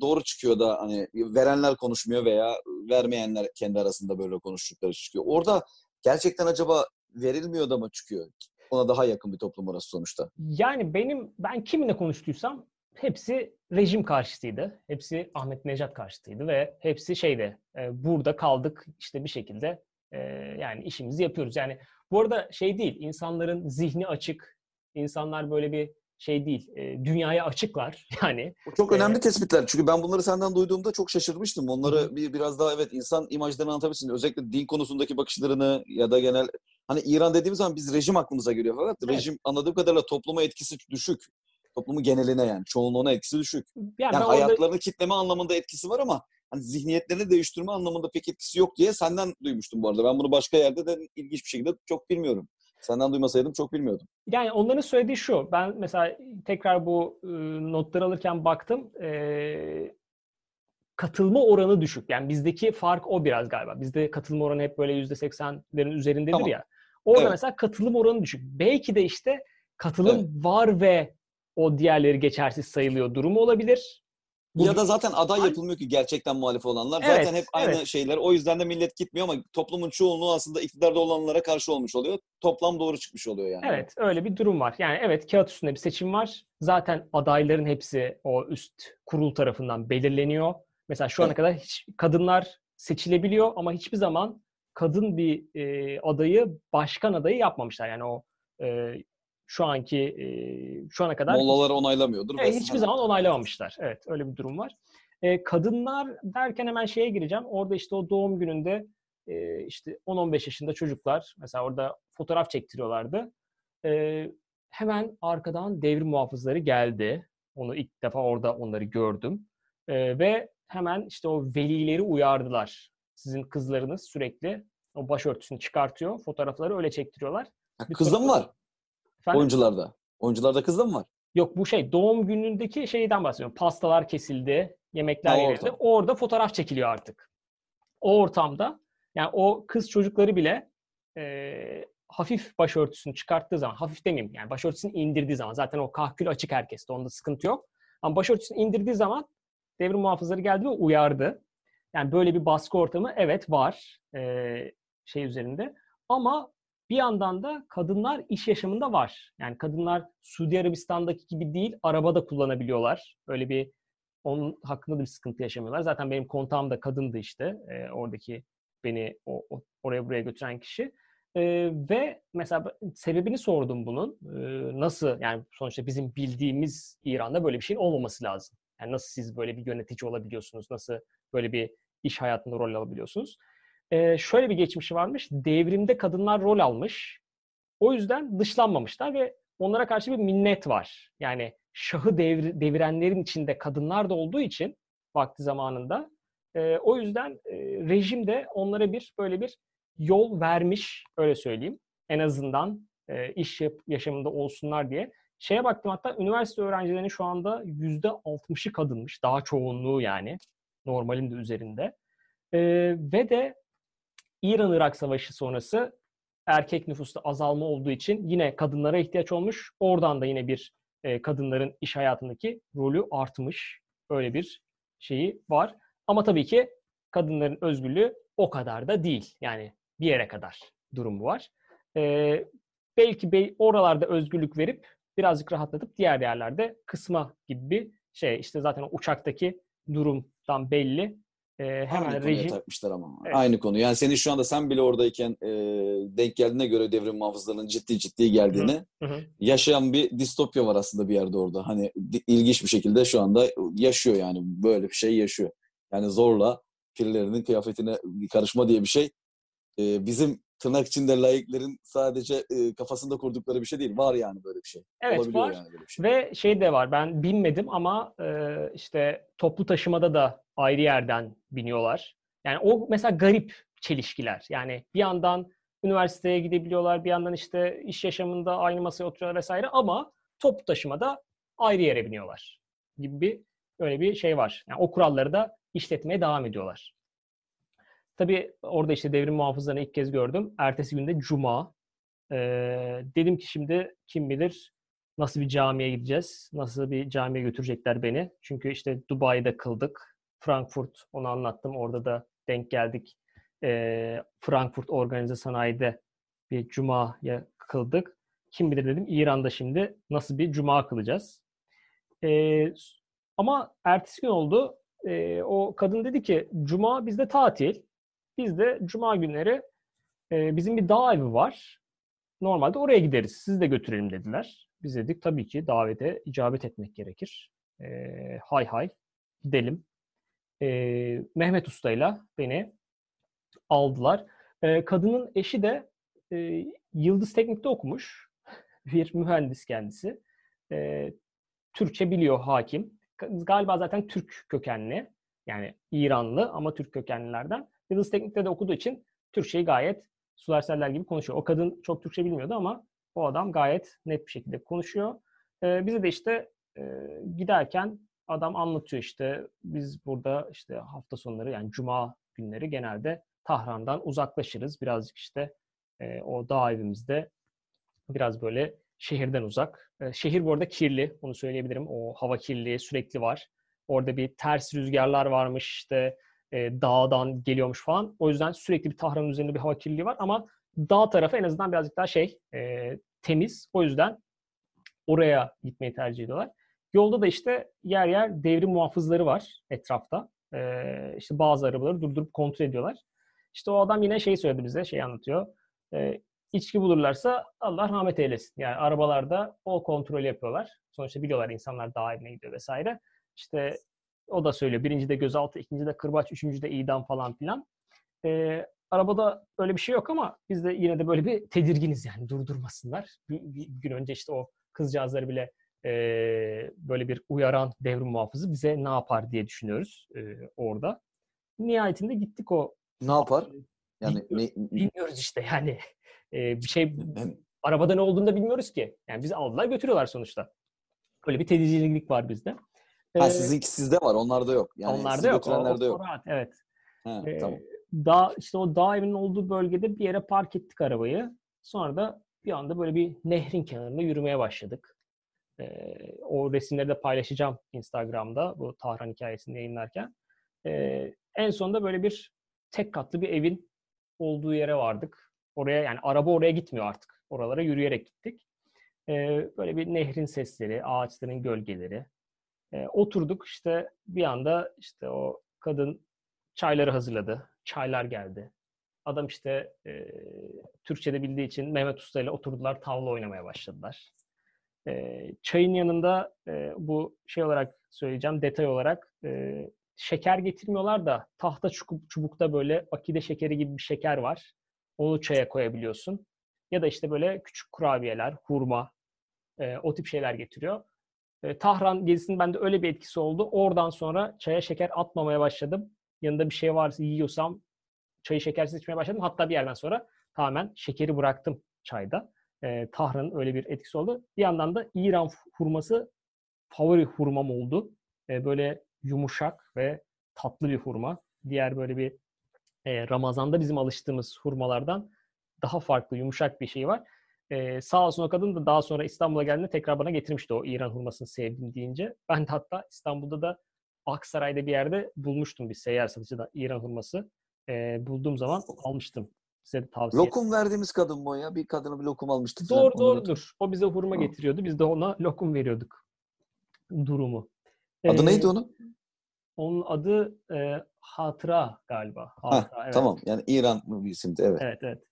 doğru çıkıyor da hani verenler konuşmuyor veya vermeyenler kendi arasında böyle konuştukları çıkıyor. Orada gerçekten acaba verilmiyor da mı çıkıyor? Ona daha yakın bir toplum orası sonuçta. Yani benim ben kiminle konuştuysam hepsi rejim karşıtıydı. Hepsi Ahmet Necat karşıtıydı ve hepsi şeyde e, burada kaldık işte bir şekilde e, yani işimizi yapıyoruz. Yani bu arada şey değil insanların zihni açık. insanlar böyle bir şey değil. E, dünyaya açıklar [LAUGHS] yani. Bu çok önemli ee, tespitler. Çünkü ben bunları senden duyduğumda çok şaşırmıştım. Onları bir biraz daha evet insan imajlarını anlatabilirsin. Özellikle din konusundaki bakışlarını ya da genel hani İran dediğimiz zaman biz rejim aklımıza geliyor fakat evet. rejim anladığım kadarıyla topluma etkisi düşük. Toplumun geneline yani çoğunluğuna etkisi düşük. Yani, yani hayatlarını orada... kitleme anlamında etkisi var ama hani zihniyetlerini değiştirme anlamında pek etkisi yok diye senden duymuştum bu arada. Ben bunu başka yerde de ilginç bir şekilde çok bilmiyorum. Senden duymasaydım çok bilmiyordum. Yani onların söylediği şu. Ben mesela tekrar bu e, notları alırken baktım. E, katılma oranı düşük. Yani bizdeki fark o biraz galiba. Bizde katılma oranı hep böyle %80'lerin üzerindedir tamam. ya. Orada evet. mesela katılım oranı düşük. Belki de işte katılım evet. var ve o diğerleri geçersiz sayılıyor durumu olabilir. Bu ya da zaten aday yapılmıyor ki gerçekten muhalif olanlar. Evet, zaten hep aynı evet. şeyler. O yüzden de millet gitmiyor ama toplumun çoğunluğu aslında iktidarda olanlara karşı olmuş oluyor. Toplam doğru çıkmış oluyor yani. Evet öyle bir durum var. Yani evet kağıt üstünde bir seçim var. Zaten adayların hepsi o üst kurul tarafından belirleniyor. Mesela şu ana kadar hiç kadınlar seçilebiliyor ama hiçbir zaman kadın bir e, adayı başkan adayı yapmamışlar. Yani o e, şu anki e, şu ana kadar mollaları onaylamıyordur. Evet, hiçbir zaman onaylamamışlar. Evet, öyle bir durum var. E, kadınlar derken hemen şeye gireceğim. Orada işte o doğum gününde e, işte 10-15 yaşında çocuklar mesela orada fotoğraf çektiriyorlardı. E, hemen arkadan devrim muhafızları geldi. Onu ilk defa orada onları gördüm. E, ve hemen işte o velileri uyardılar. Sizin kızlarınız sürekli o başörtüsünü çıkartıyor. Fotoğrafları öyle çektiriyorlar. Mı var? Efendim? Oyuncularda. Oyuncularda kızda mı var? Yok bu şey doğum günündeki şeyden bahsediyorum. Pastalar kesildi, yemekler yerildi. Orada fotoğraf çekiliyor artık. O ortamda yani o kız çocukları bile e, hafif başörtüsünü çıkarttığı zaman, hafif demeyeyim yani başörtüsünü indirdiği zaman zaten o kahkül açık herkeste onda sıkıntı yok. Ama başörtüsünü indirdiği zaman devrim muhafızları geldi ve uyardı. Yani böyle bir baskı ortamı evet var e, şey üzerinde. Ama bir yandan da kadınlar iş yaşamında var. Yani kadınlar Suudi Arabistan'daki gibi değil, arabada kullanabiliyorlar. Öyle bir onun hakkında da bir sıkıntı yaşamıyorlar. Zaten benim kontağım da kadındı işte. E, oradaki beni o, o, oraya buraya götüren kişi. E, ve mesela sebebini sordum bunun. E, nasıl yani sonuçta bizim bildiğimiz İran'da böyle bir şeyin olmaması lazım. Yani nasıl siz böyle bir yönetici olabiliyorsunuz? Nasıl böyle bir iş hayatında rol alabiliyorsunuz? E, şöyle bir geçmişi varmış. Devrimde kadınlar rol almış. O yüzden dışlanmamışlar ve onlara karşı bir minnet var. Yani şahı devir, devirenlerin içinde kadınlar da olduğu için vakti zamanında e, o yüzden e, rejim de onlara bir böyle bir yol vermiş öyle söyleyeyim. En azından e, iş yap, yaşamında olsunlar diye. Şeye baktım hatta üniversite öğrencilerinin şu anda yüzde 60'ı kadınmış. Daha çoğunluğu yani. Normalin de üzerinde. E, ve de İran-Irak Savaşı sonrası erkek nüfusta azalma olduğu için yine kadınlara ihtiyaç olmuş. Oradan da yine bir e, kadınların iş hayatındaki rolü artmış. Öyle bir şeyi var. Ama tabii ki kadınların özgürlüğü o kadar da değil. Yani bir yere kadar durumu var. E, belki be, oralarda özgürlük verip birazcık rahatlatıp diğer yerlerde kısma gibi bir şey. İşte zaten o uçaktaki durumdan belli. E, hemen Aynı rejim... takmışlar ama. Evet. Aynı konu. Yani senin şu anda sen bile oradayken e, denk geldiğine göre devrim muhafızlarının ciddi ciddi geldiğini hı hı. yaşayan bir distopya var aslında bir yerde orada. Hani ilginç bir şekilde şu anda yaşıyor yani böyle bir şey yaşıyor. Yani zorla birilerinin kıyafetine karışma diye bir şey e, bizim tırnak içinde layıkların sadece e, kafasında kurdukları bir şey değil. Var yani böyle bir şey. Evet Olabiliyor var. Yani böyle bir şey. Ve şey de var. Ben binmedim ama e, işte toplu taşımada da ayrı yerden biniyorlar. Yani o mesela garip çelişkiler. Yani bir yandan üniversiteye gidebiliyorlar, bir yandan işte iş yaşamında aynı masaya oturuyorlar vesaire ama toplu taşımada ayrı yere biniyorlar gibi bir öyle bir şey var. Yani o kuralları da işletmeye devam ediyorlar. Tabii orada işte devrim muhafızlarını ilk kez gördüm. Ertesi günde Cuma. Ee, dedim ki şimdi kim bilir nasıl bir camiye gideceğiz, nasıl bir camiye götürecekler beni. Çünkü işte Dubai'de kıldık. Frankfurt onu anlattım. Orada da denk geldik. Ee, Frankfurt Organize Sanayi'de bir Cuma'ya kıldık. Kim bilir dedim İran'da şimdi nasıl bir Cuma kılacağız. Ee, ama ertesi gün oldu. Ee, o kadın dedi ki Cuma bizde tatil. Biz de cuma günleri e, bizim bir dağ evi var. Normalde oraya gideriz. Sizi de götürelim dediler. Biz dedik tabii ki davete icabet etmek gerekir. E, hay hay gidelim. E, Mehmet Usta'yla beni aldılar. E, kadının eşi de e, Yıldız Teknik'te okumuş. [LAUGHS] bir mühendis kendisi. E, Türkçe biliyor hakim. Galiba zaten Türk kökenli. Yani İranlı ama Türk kökenlilerden. Yıldız Teknik'te de okuduğu için Türkçeyi gayet sular seller gibi konuşuyor. O kadın çok Türkçe bilmiyordu ama o adam gayet net bir şekilde konuşuyor. Ee, bize de işte e, giderken adam anlatıyor işte biz burada işte hafta sonları yani cuma günleri genelde Tahran'dan uzaklaşırız. Birazcık işte e, o dağ evimizde biraz böyle şehirden uzak. E, şehir bu arada kirli, onu söyleyebilirim. O hava kirliliği sürekli var. Orada bir ters rüzgarlar varmış işte e, dağdan geliyormuş falan. O yüzden sürekli bir Tahran'ın üzerinde bir hava kirliliği var ama dağ tarafı en azından birazcık daha şey e, temiz. O yüzden oraya gitmeyi tercih ediyorlar. Yolda da işte yer yer devrim muhafızları var etrafta. E, işte bazı arabaları durdurup kontrol ediyorlar. İşte o adam yine şey söyledi bize, şey anlatıyor. E, içki bulurlarsa Allah rahmet eylesin. Yani arabalarda o kontrol yapıyorlar. Sonuçta biliyorlar insanlar dağ evine gidiyor vesaire. İşte o da söylüyor. Birinci de gözaltı, ikinci de kırbaç, üçüncü de idam falan filan. E, arabada öyle bir şey yok ama biz de yine de böyle bir tedirginiz yani durdurmasınlar. Bir, bir gün önce işte o kızcağızları bile e, böyle bir uyaran devrim muhafızı bize ne yapar diye düşünüyoruz e, orada. Nihayetinde gittik o. Ne yapar? Yani bilmiyoruz, ne... bilmiyoruz işte yani. [LAUGHS] E, bir şey arabada ne olduğunu da bilmiyoruz ki. Yani bizi aldılar götürüyorlar sonuçta. Öyle bir tedirginlik var bizde. Ha ee, sizinki sizde var, onlarda yok. Yani onlarda yok. O, yok. Rahat, evet. Ha, ee, tamam. Dağ, işte o dağ evinin olduğu bölgede bir yere park ettik arabayı. Sonra da bir anda böyle bir nehrin kenarında yürümeye başladık. Ee, o resimleri de paylaşacağım Instagram'da bu Tahran hikayesini yayınlarken. Ee, en sonunda böyle bir tek katlı bir evin olduğu yere vardık. Oraya yani araba oraya gitmiyor artık. Oralara yürüyerek gittik. Ee, böyle bir nehrin sesleri, ağaçların gölgeleri, e, oturduk işte bir anda işte o kadın çayları hazırladı. Çaylar geldi. Adam işte e, Türkçe'de bildiği için Mehmet Usta ile oturdular tavla oynamaya başladılar. E, çayın yanında e, bu şey olarak söyleyeceğim detay olarak e, şeker getirmiyorlar da tahta çubukta böyle akide şekeri gibi bir şeker var. Onu çaya koyabiliyorsun. Ya da işte böyle küçük kurabiyeler, hurma e, o tip şeyler getiriyor. E, Tahran gezisinin bende öyle bir etkisi oldu. Oradan sonra çaya şeker atmamaya başladım. Yanında bir şey varsa yiyorsam çayı şekersiz içmeye başladım. Hatta bir yerden sonra tamamen şekeri bıraktım çayda. E, Tahran'ın öyle bir etkisi oldu. Bir yandan da İran hurması favori hurmam oldu. E, böyle yumuşak ve tatlı bir hurma. Diğer böyle bir e, Ramazan'da bizim alıştığımız hurmalardan daha farklı, yumuşak bir şey var. Ee, sağ olsun o kadın da daha sonra İstanbul'a geldiğinde tekrar bana getirmişti o İran hurmasını sevdim deyince. Ben de hatta İstanbul'da da Aksaray'da bir yerde bulmuştum bir seyyar satıcıda İran hurması. Ee, bulduğum zaman almıştım. Size de tavsiye Lokum verdiğimiz kadın mı o ya? Bir kadına bir lokum almıştık. Doğru doğrudur. O bize hurma getiriyordu. Biz de ona lokum veriyorduk. Durumu. Adı Ee, neydi onun? Onun adı e, Hatıra galiba. Hatıra, Ha, evet. Tamam. Yani İran bir isimdi. Evet. Evet evet.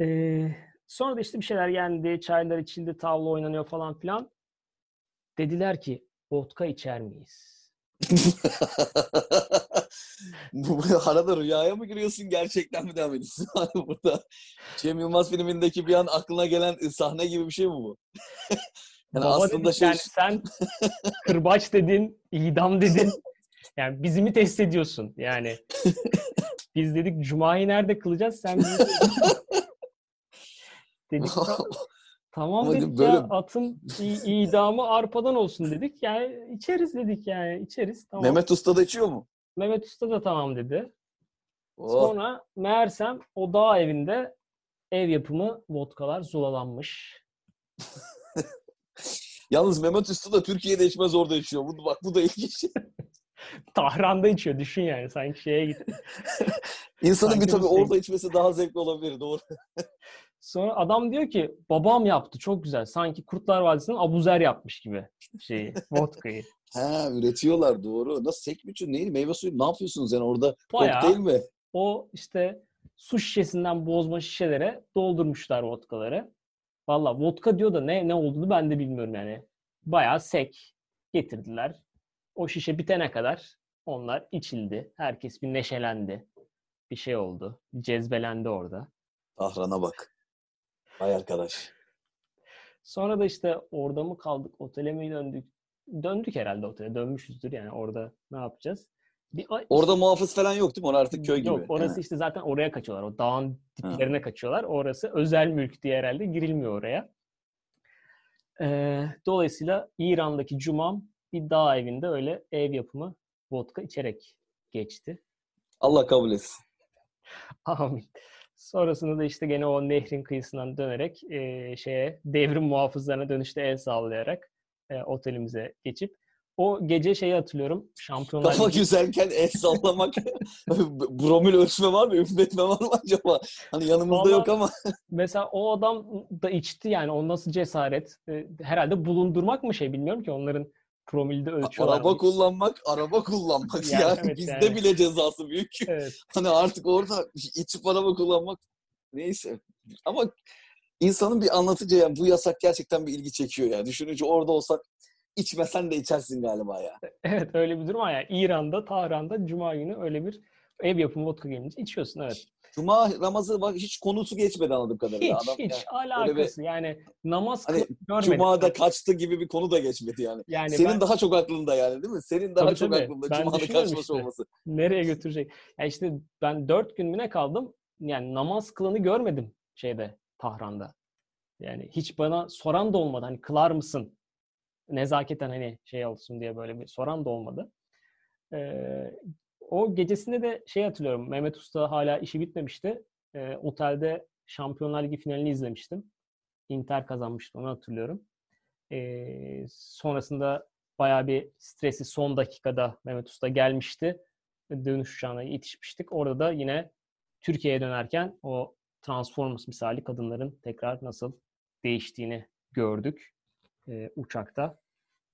Ee, sonra da işte bir şeyler yendi, çaylar içildi, tavla oynanıyor falan filan. Dediler ki vodka içer miyiz? [LAUGHS] Bu arada rüyaya mı giriyorsun gerçekten mi devam ediyorsun? [LAUGHS] Hani burada Cem Yılmaz filmindeki bir an aklına gelen sahne gibi bir şey mi bu? [LAUGHS] Yani Baba aslında dedik, şey yani sen kırbaç dedin, idam dedin. Yani bizi mi test ediyorsun? Yani biz dedik Cuma'yı nerede kılacağız? Sen bizi dedik "Ta- [LAUGHS] tamam Ama dedik böyle- ya atın idamı arpadan olsun dedik. Yani içeriz dedik yani içeriz. Tamam. Mehmet, Mehmet Usta da içiyor mu? Usta da tamam dedi. Oh. Sonra meğersem o dağ evinde ev yapımı vodkalar zulalanmış. [LAUGHS] Yalnız Mehmet Usta da Türkiye'de içmez orada içiyor. Bu, bak bu da ilginç. [LAUGHS] Tahran'da içiyor düşün yani sanki şeye gitti. İnsanın bir Sanki tabii bu şey- orada içmesi daha zevkli olabilir. Doğru. Sonra adam diyor ki babam yaptı çok güzel. Sanki Kurtlar Vadisi'nin Abuzer yapmış gibi şeyi, [LAUGHS] vodkayı. Ha üretiyorlar doğru. Nasıl sek mi içiyor? Neydi? Meyve suyu ne yapıyorsunuz yani orada? Bayağı Kokteyl mi? o işte su şişesinden bozma şişelere doldurmuşlar vodkaları. Valla vodka diyor da ne ne olduğunu ben de bilmiyorum yani. Bayağı sek getirdiler. O şişe bitene kadar onlar içildi. Herkes bir neşelendi. Bir şey oldu. Cezbelendi orada. Tahran'a bak. Vay arkadaş. Sonra da işte orada mı kaldık, otele mi döndük? Döndük herhalde otele. Dönmüşüzdür yani orada ne yapacağız? Bir, Orada muhafız falan yok değil mi? Orası artık köy gibi. Yok orası Yani. işte zaten oraya kaçıyorlar. O dağın Ha. diplerine kaçıyorlar. Orası özel mülk diye herhalde girilmiyor oraya. Ee, dolayısıyla İran'daki cumam bir dağ evinde öyle ev yapımı vodka içerek geçti. Allah kabul etsin. [LAUGHS] Amin. Sonrasında da işte gene o nehrin kıyısından dönerek e, şeye devrim muhafızlarına dönüşte el sallayarak e, otelimize geçip o gece şeyi hatırlıyorum. Şampiyonlar Kafa Ligi- güzelken el sallamak. [LAUGHS] Bromil ölçme var mı? Üfletme var mı acaba? Hani yanımızda Vallahi- yok ama. Mesela o adam da içti yani o nasıl cesaret? Herhalde bulundurmak mı şey bilmiyorum ki onların promilde ölçüyorlar. Araba mı? kullanmak, araba kullanmak. [LAUGHS] Yani Yani, evet bizde yani. bile cezası büyük. [LAUGHS] Evet. Hani artık orada içip araba kullanmak neyse. Ama insanın bir anlatıcı yani bu yasak gerçekten bir ilgi çekiyor ya. Düşününce orada olsak içmesen de içersin galiba ya. Evet öyle bir durum var yani. İran'da, Tahran'da Cuma günü öyle bir ev yapımı vodka gelince içiyorsun evet. Cuma namazı bak hiç konusu geçmedi anladığım kadarıyla. Hiç Adam hiç yani alakası yani namaz Hani görmedim. Cuma'da kaçtı gibi bir konu da geçmedi yani. yani Senin ben daha çok aklında yani değil mi? Senin daha Tabii, çok tabii. aklında Ben Cuma'da kaçması işte. olması. nereye götürecek? Ya işte ben dört gün mü ne kaldım? Yani namaz kılanı görmedim şeyde Tahran'da. Yani hiç bana soran da olmadı. Hani kılar mısın? Nezaketen hani şey olsun diye böyle bir soran da olmadı. Ee, o gecesinde de şey hatırlıyorum. Mehmet Usta hala işi bitmemişti. Ee, otelde Şampiyonlar Ligi finalini izlemiştim. Inter kazanmıştı onu hatırlıyorum. Ee, sonrasında bayağı bir stresi son dakikada Mehmet Usta gelmişti. Dönüş uçağına yetişmiştik. Orada da yine Türkiye'ye dönerken o Transformers misali kadınların tekrar nasıl değiştiğini gördük e, uçakta.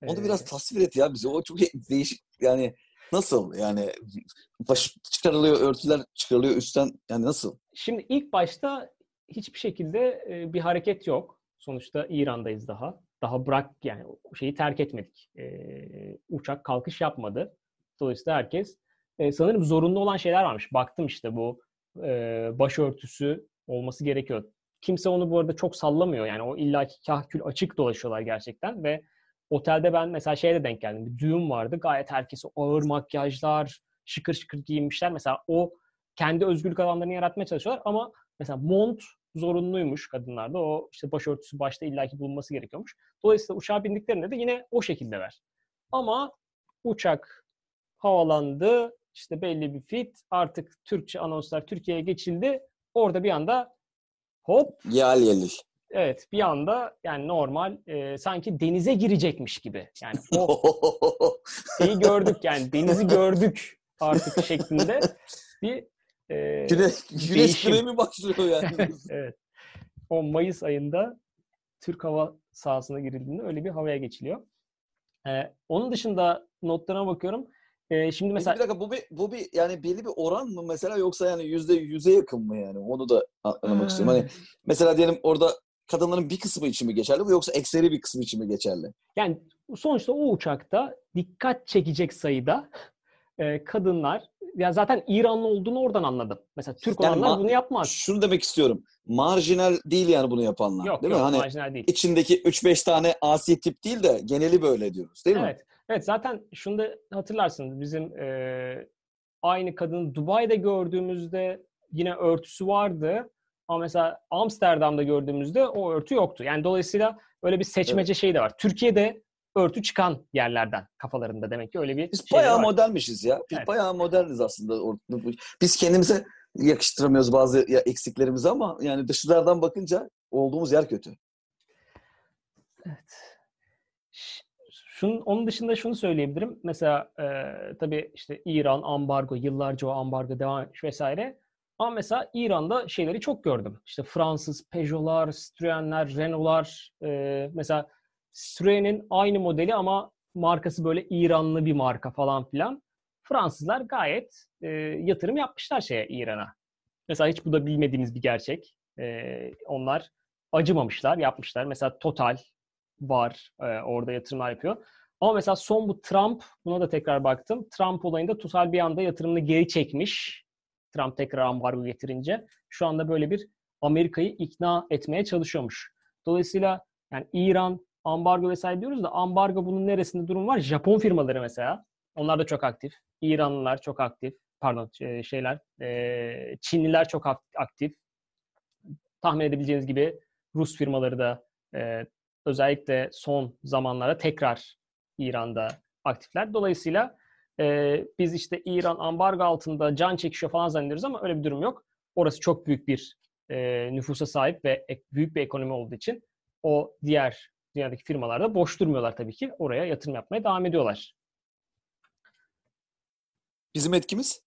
Onu Ee, biraz tasvir et ya bize. O çok değişik yani nasıl yani baş çıkarılıyor örtüler çıkarılıyor üstten yani nasıl? Şimdi ilk başta hiçbir şekilde e, bir hareket yok. Sonuçta İran'dayız daha. Daha bırak yani şeyi terk etmedik. E, uçak kalkış yapmadı. Dolayısıyla herkes e, sanırım zorunlu olan şeyler varmış. Baktım işte bu başörtüsü olması gerekiyor. Kimse onu bu arada çok sallamıyor. Yani o illaki kahkül açık dolaşıyorlar gerçekten ve otelde ben mesela şeye de denk geldim. Bir düğün vardı. Gayet herkes ağır makyajlar, şıkır şıkır giyinmişler. Mesela o kendi özgürlük alanlarını yaratmaya çalışıyorlar ama mesela mont zorunluymuş kadınlarda. O işte başörtüsü başta illaki bulunması gerekiyormuş. Dolayısıyla uçağa bindiklerinde de yine o şekilde ver. Ama uçak havalandı. işte belli bir fit. Artık Türkçe anonslar Türkiye'ye geçildi. Orada bir anda hop Yal yelil. Evet bir anda yani normal e, sanki denize girecekmiş gibi. Yani [LAUGHS] o şeyi gördük yani denizi gördük artık şeklinde bir e, Güneş, güneş kremi başlıyor yani. [LAUGHS] evet. O Mayıs ayında Türk hava sahasına girildiğinde öyle bir havaya geçiliyor. Ee, onun dışında notlarına bakıyorum. Ee, şimdi Mesela, mesela bir dakika bu bir, bu bir yani belli bir oran mı mesela yoksa yani yüzde yüze yakın mı yani? Onu da anlamak istiyorum. Hani mesela diyelim orada kadınların bir kısmı için mi geçerli bu yoksa ekseri bir kısmı için mi geçerli? yani sonuçta o uçakta dikkat çekecek sayıda e, kadınlar ya zaten İranlı olduğunu oradan anladım. Mesela Türk Yani olanlar bunu yapmaz. Şunu demek istiyorum. Marjinal değil yani bunu yapanlar. Yok değil yok mi? Hani marjinal değil. içindeki 3-5 tane asi tip değil de geneli böyle diyoruz değil mi? Evet. Evet zaten şunu da hatırlarsınız bizim e, aynı kadını Dubai'de gördüğümüzde yine örtüsü vardı. Ama mesela Amsterdam'da gördüğümüzde o örtü yoktu. Yani dolayısıyla öyle bir seçmece şey de var. Türkiye'de örtü çıkan yerlerden kafalarında demek ki öyle bir Biz şey bayağı var. modernmişiz ya. Biz Evet. bayağı moderniz aslında. Biz kendimize yakıştıramıyoruz bazı ya eksiklerimizi ama yani dışarıdan bakınca olduğumuz yer kötü. Evet. Şunun, onun dışında şunu söyleyebilirim. Mesela e, tabii işte İran ambargo, yıllarca o ambargo devam etmiş vesaire. Ama mesela İran'da şeyleri çok gördüm. İşte Fransız Peugeot'lar, Citroen'ler, Renault'lar. e, mesela Citroen'in aynı modeli ama markası böyle İranlı bir marka falan filan. Fransızlar gayet e, yatırım yapmışlar şeye İran'a. Mesela hiç bu da bilmediğimiz bir gerçek. E, onlar acımamışlar, yapmışlar. Mesela Total var e, orada yatırımlar yapıyor. Ama mesela son bu Trump, buna da tekrar baktım. Trump olayında Total bir anda yatırımını geri çekmiş. Trump tekrar ambargo getirince. Şu anda böyle bir Amerika'yı ikna etmeye çalışıyormuş. Dolayısıyla yani İran ambargo vesaire diyoruz da ambargo bunun neresinde durum var? Japon firmaları mesela. Onlar da çok aktif. İranlılar çok aktif. Pardon e, şeyler. e, Çinliler çok ak- aktif. Tahmin edebileceğiniz gibi Rus firmaları da e, özellikle son zamanlarda tekrar İran'da aktifler. Dolayısıyla e, biz işte İran ambargo altında can çekişiyor falan zannediyoruz ama öyle bir durum yok. Orası çok büyük bir e, nüfusa sahip ve ek- büyük bir ekonomi olduğu için o diğer dünyadaki firmalar da boş durmuyorlar tabii ki. Oraya yatırım yapmaya devam ediyorlar. Bizim etkimiz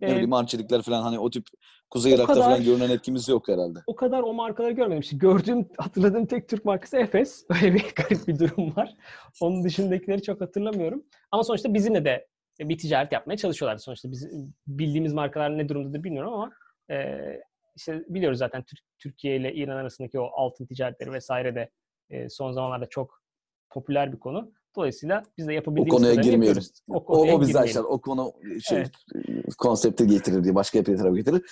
ne bileyim Arçelikler falan hani o tip Kuzey Irak'ta kadar- falan görünen etkimiz yok herhalde. o kadar o markaları görmedim. İşte gördüğüm, hatırladığım tek Türk markası Efes. [LAUGHS] Öyle bir garip bir durum var. Onun dışındakileri çok hatırlamıyorum. Ama sonuçta bizimle de bir ticaret yapmaya çalışıyorlar. Sonuçta biz bildiğimiz markalar ne durumdadır bilmiyorum ama e, işte biliyoruz zaten Tür- Türkiye ile İran arasındaki o altın ticaretleri vesaire de e, son zamanlarda çok popüler bir konu. Dolayısıyla biz de O yapabildiğimiz konuya kadarını girmeyelim. yapıyoruz. O O, konuya o bizi girmeyelim. aşar. O konu şey, Evet. konsepti getirir diye başka bir tarafı getirir.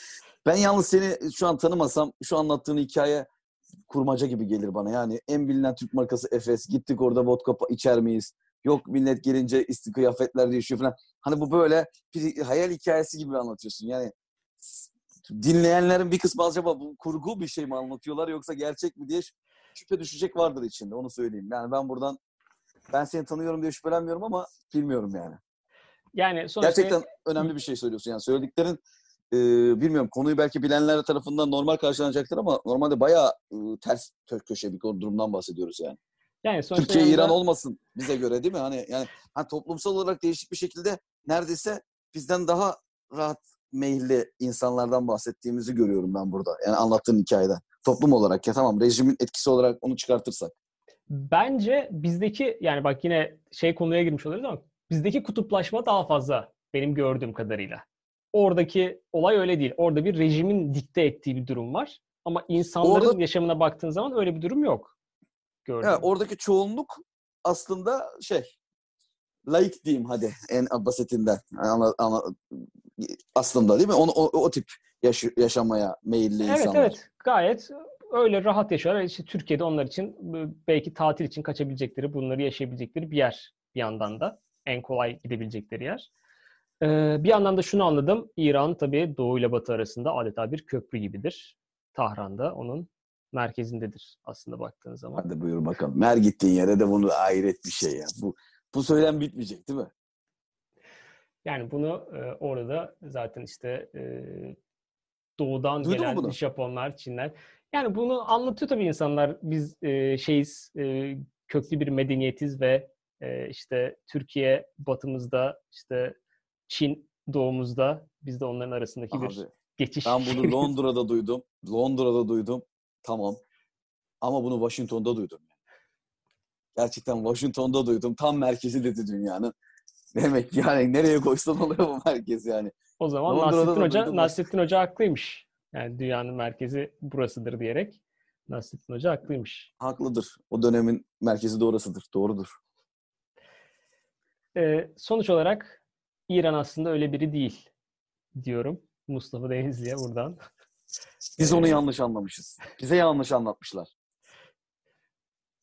Ben yalnız seni şu an tanımasam şu anlattığın hikaye kurmaca gibi gelir bana. Yani en bilinen Türk markası Efes. Gittik orada vodka içer miyiz? Yok millet gelince isti kıyafetler değişiyor falan. Hani bu böyle bir hayal hikayesi gibi anlatıyorsun. Yani dinleyenlerin bir kısmı acaba bu kurgu bir şey mi anlatıyorlar yoksa gerçek mi diye şüphe düşecek vardır içinde. Onu söyleyeyim. Yani ben buradan ben seni tanıyorum diye şüphelenmiyorum ama bilmiyorum yani. Yani sonuçta Gerçekten önemli bir şey söylüyorsun. Yani söylediklerin e, bilmiyorum konuyu belki bilenler tarafından normal karşılanacaktır ama normalde bayağı e, ters köşe bir konu durumdan bahsediyoruz yani. Yani Türkiye yanında- İran olmasın bize göre değil mi? Hani yani hani toplumsal olarak değişik bir şekilde neredeyse bizden daha rahat meyilli insanlardan bahsettiğimizi görüyorum ben burada. Yani anlattığın hikayeden. Toplum olarak ya tamam rejimin etkisi olarak onu çıkartırsak. Bence bizdeki yani bak yine şey konuya girmiş oluruz ama bizdeki kutuplaşma daha fazla benim gördüğüm kadarıyla. Oradaki olay öyle değil. Orada bir rejimin dikte ettiği bir durum var. Ama insanların Orada- yaşamına baktığın zaman öyle bir durum yok. Gördüm. Yani oradaki çoğunluk aslında şey laik diyeyim hadi en basitinden. Anla- anla- aslında değil mi? Onu, o, o tip yaş- yaşamaya meyilli evet insanlar. evet gayet öyle rahat yaşıyorlar. İşte Türkiye'de onlar için belki tatil için kaçabilecekleri, bunları yaşayabilecekleri bir yer bir yandan da. En kolay gidebilecekleri yer. Ee, bir yandan da şunu anladım. İran tabii Doğu ile Batı arasında adeta bir köprü gibidir. Tahran'da onun merkezindedir aslında baktığın zaman. Hadi buyur bakalım. Mer gittiğin yere de bunu hayret bir şey ya. Bu bu söylem bitmeyecek değil mi? Yani bunu e, orada zaten işte e, doğudan Duydun gelen? Japonlar, Çinler. Yani bunu anlatıyor tabii insanlar. Biz e, şeyiz, e, köklü bir medeniyetiz ve e, işte Türkiye batımızda, işte Çin doğumuzda, biz de onların arasındaki bir Abi, geçiş. ben bunu Londra'da duydum. Londra'da duydum. Tamam. Ama bunu Washington'da duydum. Gerçekten Washington'da duydum. Tam merkezi dedi dünyanın. Demek ki yani nereye koysan oluyor bu merkez yani. O zaman Londra'da Nasrettin Hoca. Nasrettin Hoca haklıymış. Yani dünyanın merkezi burasıdır diyerek Nasrettin Hoca haklıymış. Haklıdır. O dönemin merkezi de orasıdır. Doğrudur. Ee, sonuç olarak İran aslında öyle biri değil diyorum. Mustafa Denizli'ye buradan. Biz Ee, onu yanlış anlamışız. Bize yanlış anlatmışlar.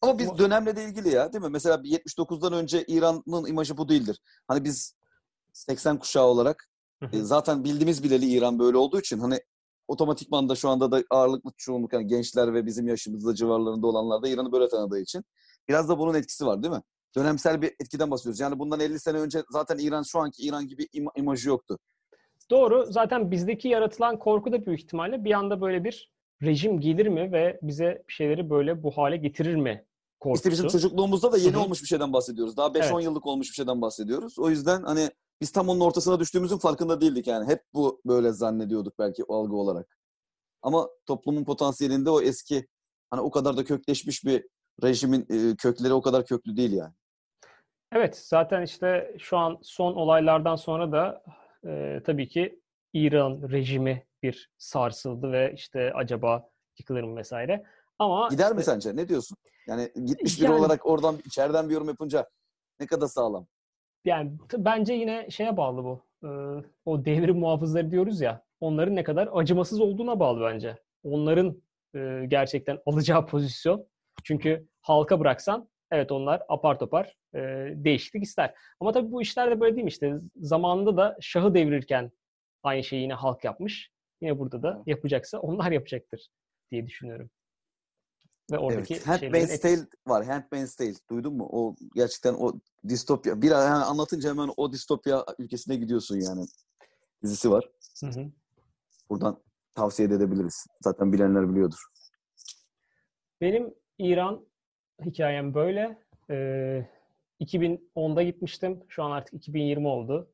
Ama biz dönemle de ilgili ya değil mi? Mesela 79'dan önce İran'ın imajı bu değildir. Hani biz 80 kuşağı olarak e, zaten bildiğimiz bileli İran böyle olduğu için hani otomatikman da şu anda da ağırlıklı çoğunluk yani gençler ve bizim yaşımızda civarlarında olanlar da İran'ı böyle tanıdığı için biraz da bunun etkisi var değil mi? Dönemsel bir etkiden bahsediyoruz. Yani bundan 50 sene önce zaten İran şu anki İran gibi ima- imajı yoktu. Doğru. Zaten bizdeki yaratılan korku da büyük ihtimalle bir anda böyle bir rejim gelir mi ve bize bir şeyleri böyle bu hale getirir mi korkusu. İşte bizim çocukluğumuzda da yeni olmuş bir şeyden bahsediyoruz. Daha 5-10 Evet. yıllık olmuş bir şeyden bahsediyoruz. O yüzden hani biz tam onun ortasına düştüğümüzün farkında değildik yani. Hep bu böyle zannediyorduk belki algı olarak. Ama toplumun potansiyelinde o eski hani o kadar da kökleşmiş bir rejimin e, kökleri o kadar köklü değil yani. Evet, zaten işte şu an son olaylardan sonra da e, tabii ki İran rejimi bir sarsıldı ve işte acaba yıkılır mı vesaire. Ama Gider mi işte- sence? Ne diyorsun? Yani gitmiş biri Yani- olarak oradan içeriden bir yorum yapınca ne kadar sağlam? Yani bence yine şeye bağlı bu. Ee, o devrim muhafızları diyoruz ya. Onların ne kadar acımasız olduğuna bağlı bence. Onların e, gerçekten alacağı pozisyon. Çünkü halka bıraksan evet onlar apar topar e, değişiklik ister. Ama tabii bu işler de böyle değil mi işte. Zamanında da şahı devirirken aynı şeyi yine halk yapmış. Yine burada da yapacaksa onlar yapacaktır diye düşünüyorum. Ve oradaki Evet. Handmaid's Tale var. Handmaid's Tale. Duydun mu? O gerçekten o distopya. Bir yani anlatınca hemen o distopya ülkesine gidiyorsun yani. Dizisi var. Hı hı. Buradan tavsiye de edebiliriz. Zaten bilenler biliyordur. Benim İran hikayem böyle. Ee, 2010'da gitmiştim. Şu an artık 2020 oldu.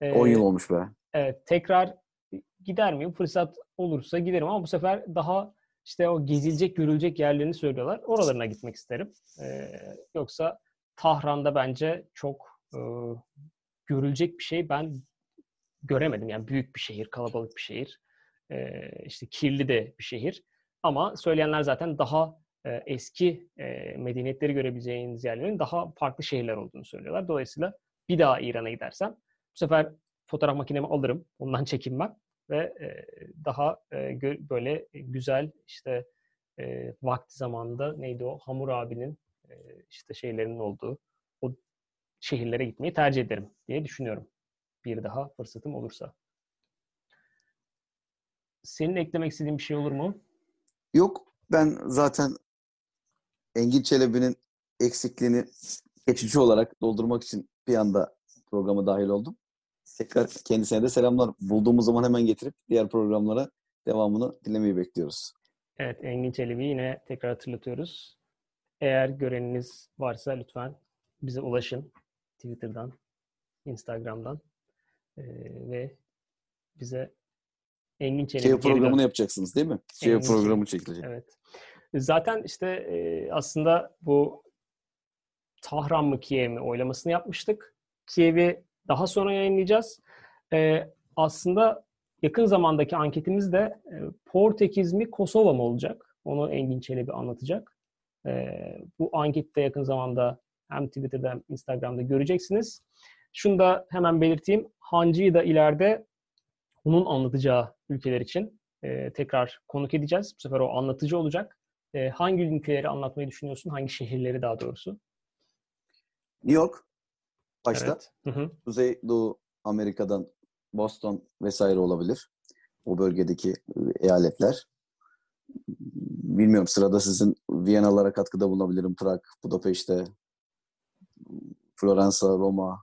Ee, 10 yıl olmuş be. Evet, tekrar gider miyim? Fırsat olursa giderim ama bu sefer daha işte o gezilecek, görülecek yerlerini söylüyorlar. Oralarına gitmek isterim. Ee, yoksa Tahran'da bence çok e, görülecek bir şey ben göremedim. Yani büyük bir şehir, kalabalık bir şehir. Ee, işte kirli de bir şehir. Ama söyleyenler zaten daha e, eski e, medeniyetleri görebileceğiniz yerlerin daha farklı şehirler olduğunu söylüyorlar. Dolayısıyla bir daha İran'a gidersem bu sefer fotoğraf makinemi alırım. Ondan [LAUGHS] çekinmem ve e, daha böyle güzel işte e, vakti zamanında neydi o Hamur abinin işte şeylerinin olduğu o şehirlere gitmeyi tercih ederim diye düşünüyorum. Bir daha fırsatım olursa. Senin eklemek istediğin bir şey olur mu? Yok. Ben zaten Engin Çelebi'nin eksikliğini geçici olarak doldurmak için bir anda programa dahil oldum. Tekrar kendisine de selamlar. Bulduğumuz zaman hemen getirip diğer programlara devamını dinlemeyi bekliyoruz. Evet, Engin Çelebi yine tekrar hatırlatıyoruz. Eğer göreniniz varsa lütfen bize ulaşın. Twitter'dan, Instagram'dan Ee, ve bize Engin Çelebi Şey programını yapacaksınız değil mi? Şey programı çekilecek. Evet. Zaten işte e, aslında bu Tahran mı Kiev mi oylamasını yapmıştık. Kiev'i daha sonra yayınlayacağız. E, aslında yakın zamandaki anketimiz de e, Portekiz mi Kosova mı olacak? Onu Engin Çelebi anlatacak. E, bu ankette yakın zamanda hem Twitter'da hem Instagram'da göreceksiniz. Şunu da hemen belirteyim. Hancı'yı da ileride onun anlatacağı ülkeler için e, tekrar konuk edeceğiz. Bu sefer o anlatıcı olacak. E, hangi ülkeleri anlatmayı düşünüyorsun? Hangi şehirleri daha doğrusu? New York başta. Evet. Hı hı. Kuzey Doğu Amerika'dan Boston vesaire olabilir. O bölgedeki e, eyaletler. Bilmiyorum sırada sizin Viyana'lara katkıda bulunabilirim. Prag, Budapeşte, Floransa, Roma,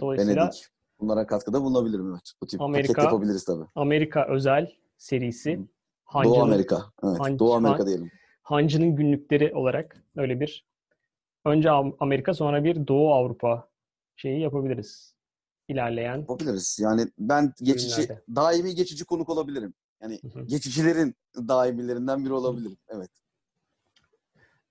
Dolayısıyla Venedik. Bunlara katkıda bulunabilirim evet. Bu tip Amerika- paket yapabiliriz tabii. Amerika özel serisi Hı. Hancı'nın, Doğu Amerika. Evet. Hancı- Doğu Amerika diyelim. Hancı'nın günlükleri olarak öyle bir önce Am- Amerika sonra bir Doğu Avrupa şeyi yapabiliriz. İlerleyen Yapabiliriz. Yani ben geçici, Günlerde. daimi geçici konuk olabilirim. Yani Hı hı. geçicilerin daimilerinden biri olabilirim. Evet.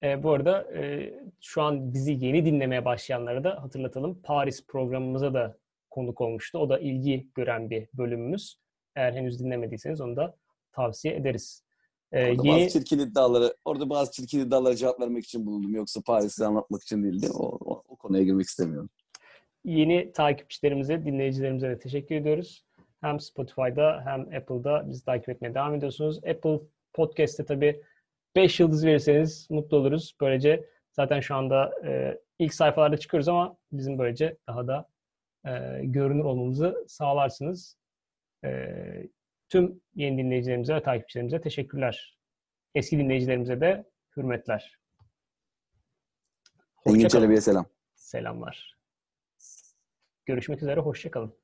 E, bu arada e, şu an bizi yeni dinlemeye başlayanlara da hatırlatalım. Paris programımıza da konuk olmuştu. O da ilgi gören bir bölümümüz. Eğer henüz dinlemediyseniz onu da tavsiye ederiz. E, Orada yeni bazı çirkin iddiaları, orada bazı çirkin iddialara cevap vermek için bulundum. Yoksa Paris'i anlatmak için değildi. O, o, o konuya girmek istemiyorum. yeni takipçilerimize, dinleyicilerimize de teşekkür ediyoruz. Hem Spotify'da hem Apple'da bizi takip etmeye devam ediyorsunuz. Apple Podcast'te tabii 5 yıldız verirseniz mutlu oluruz. Böylece zaten şu anda e, ilk sayfalarda çıkıyoruz ama bizim böylece daha da e, görünür olmamızı sağlarsınız. E, tüm yeni dinleyicilerimize ve takipçilerimize teşekkürler. Eski dinleyicilerimize de hürmetler. Engin. Çelebi'ye selam. Selamlar. Görüşmek üzere, hoşçakalın.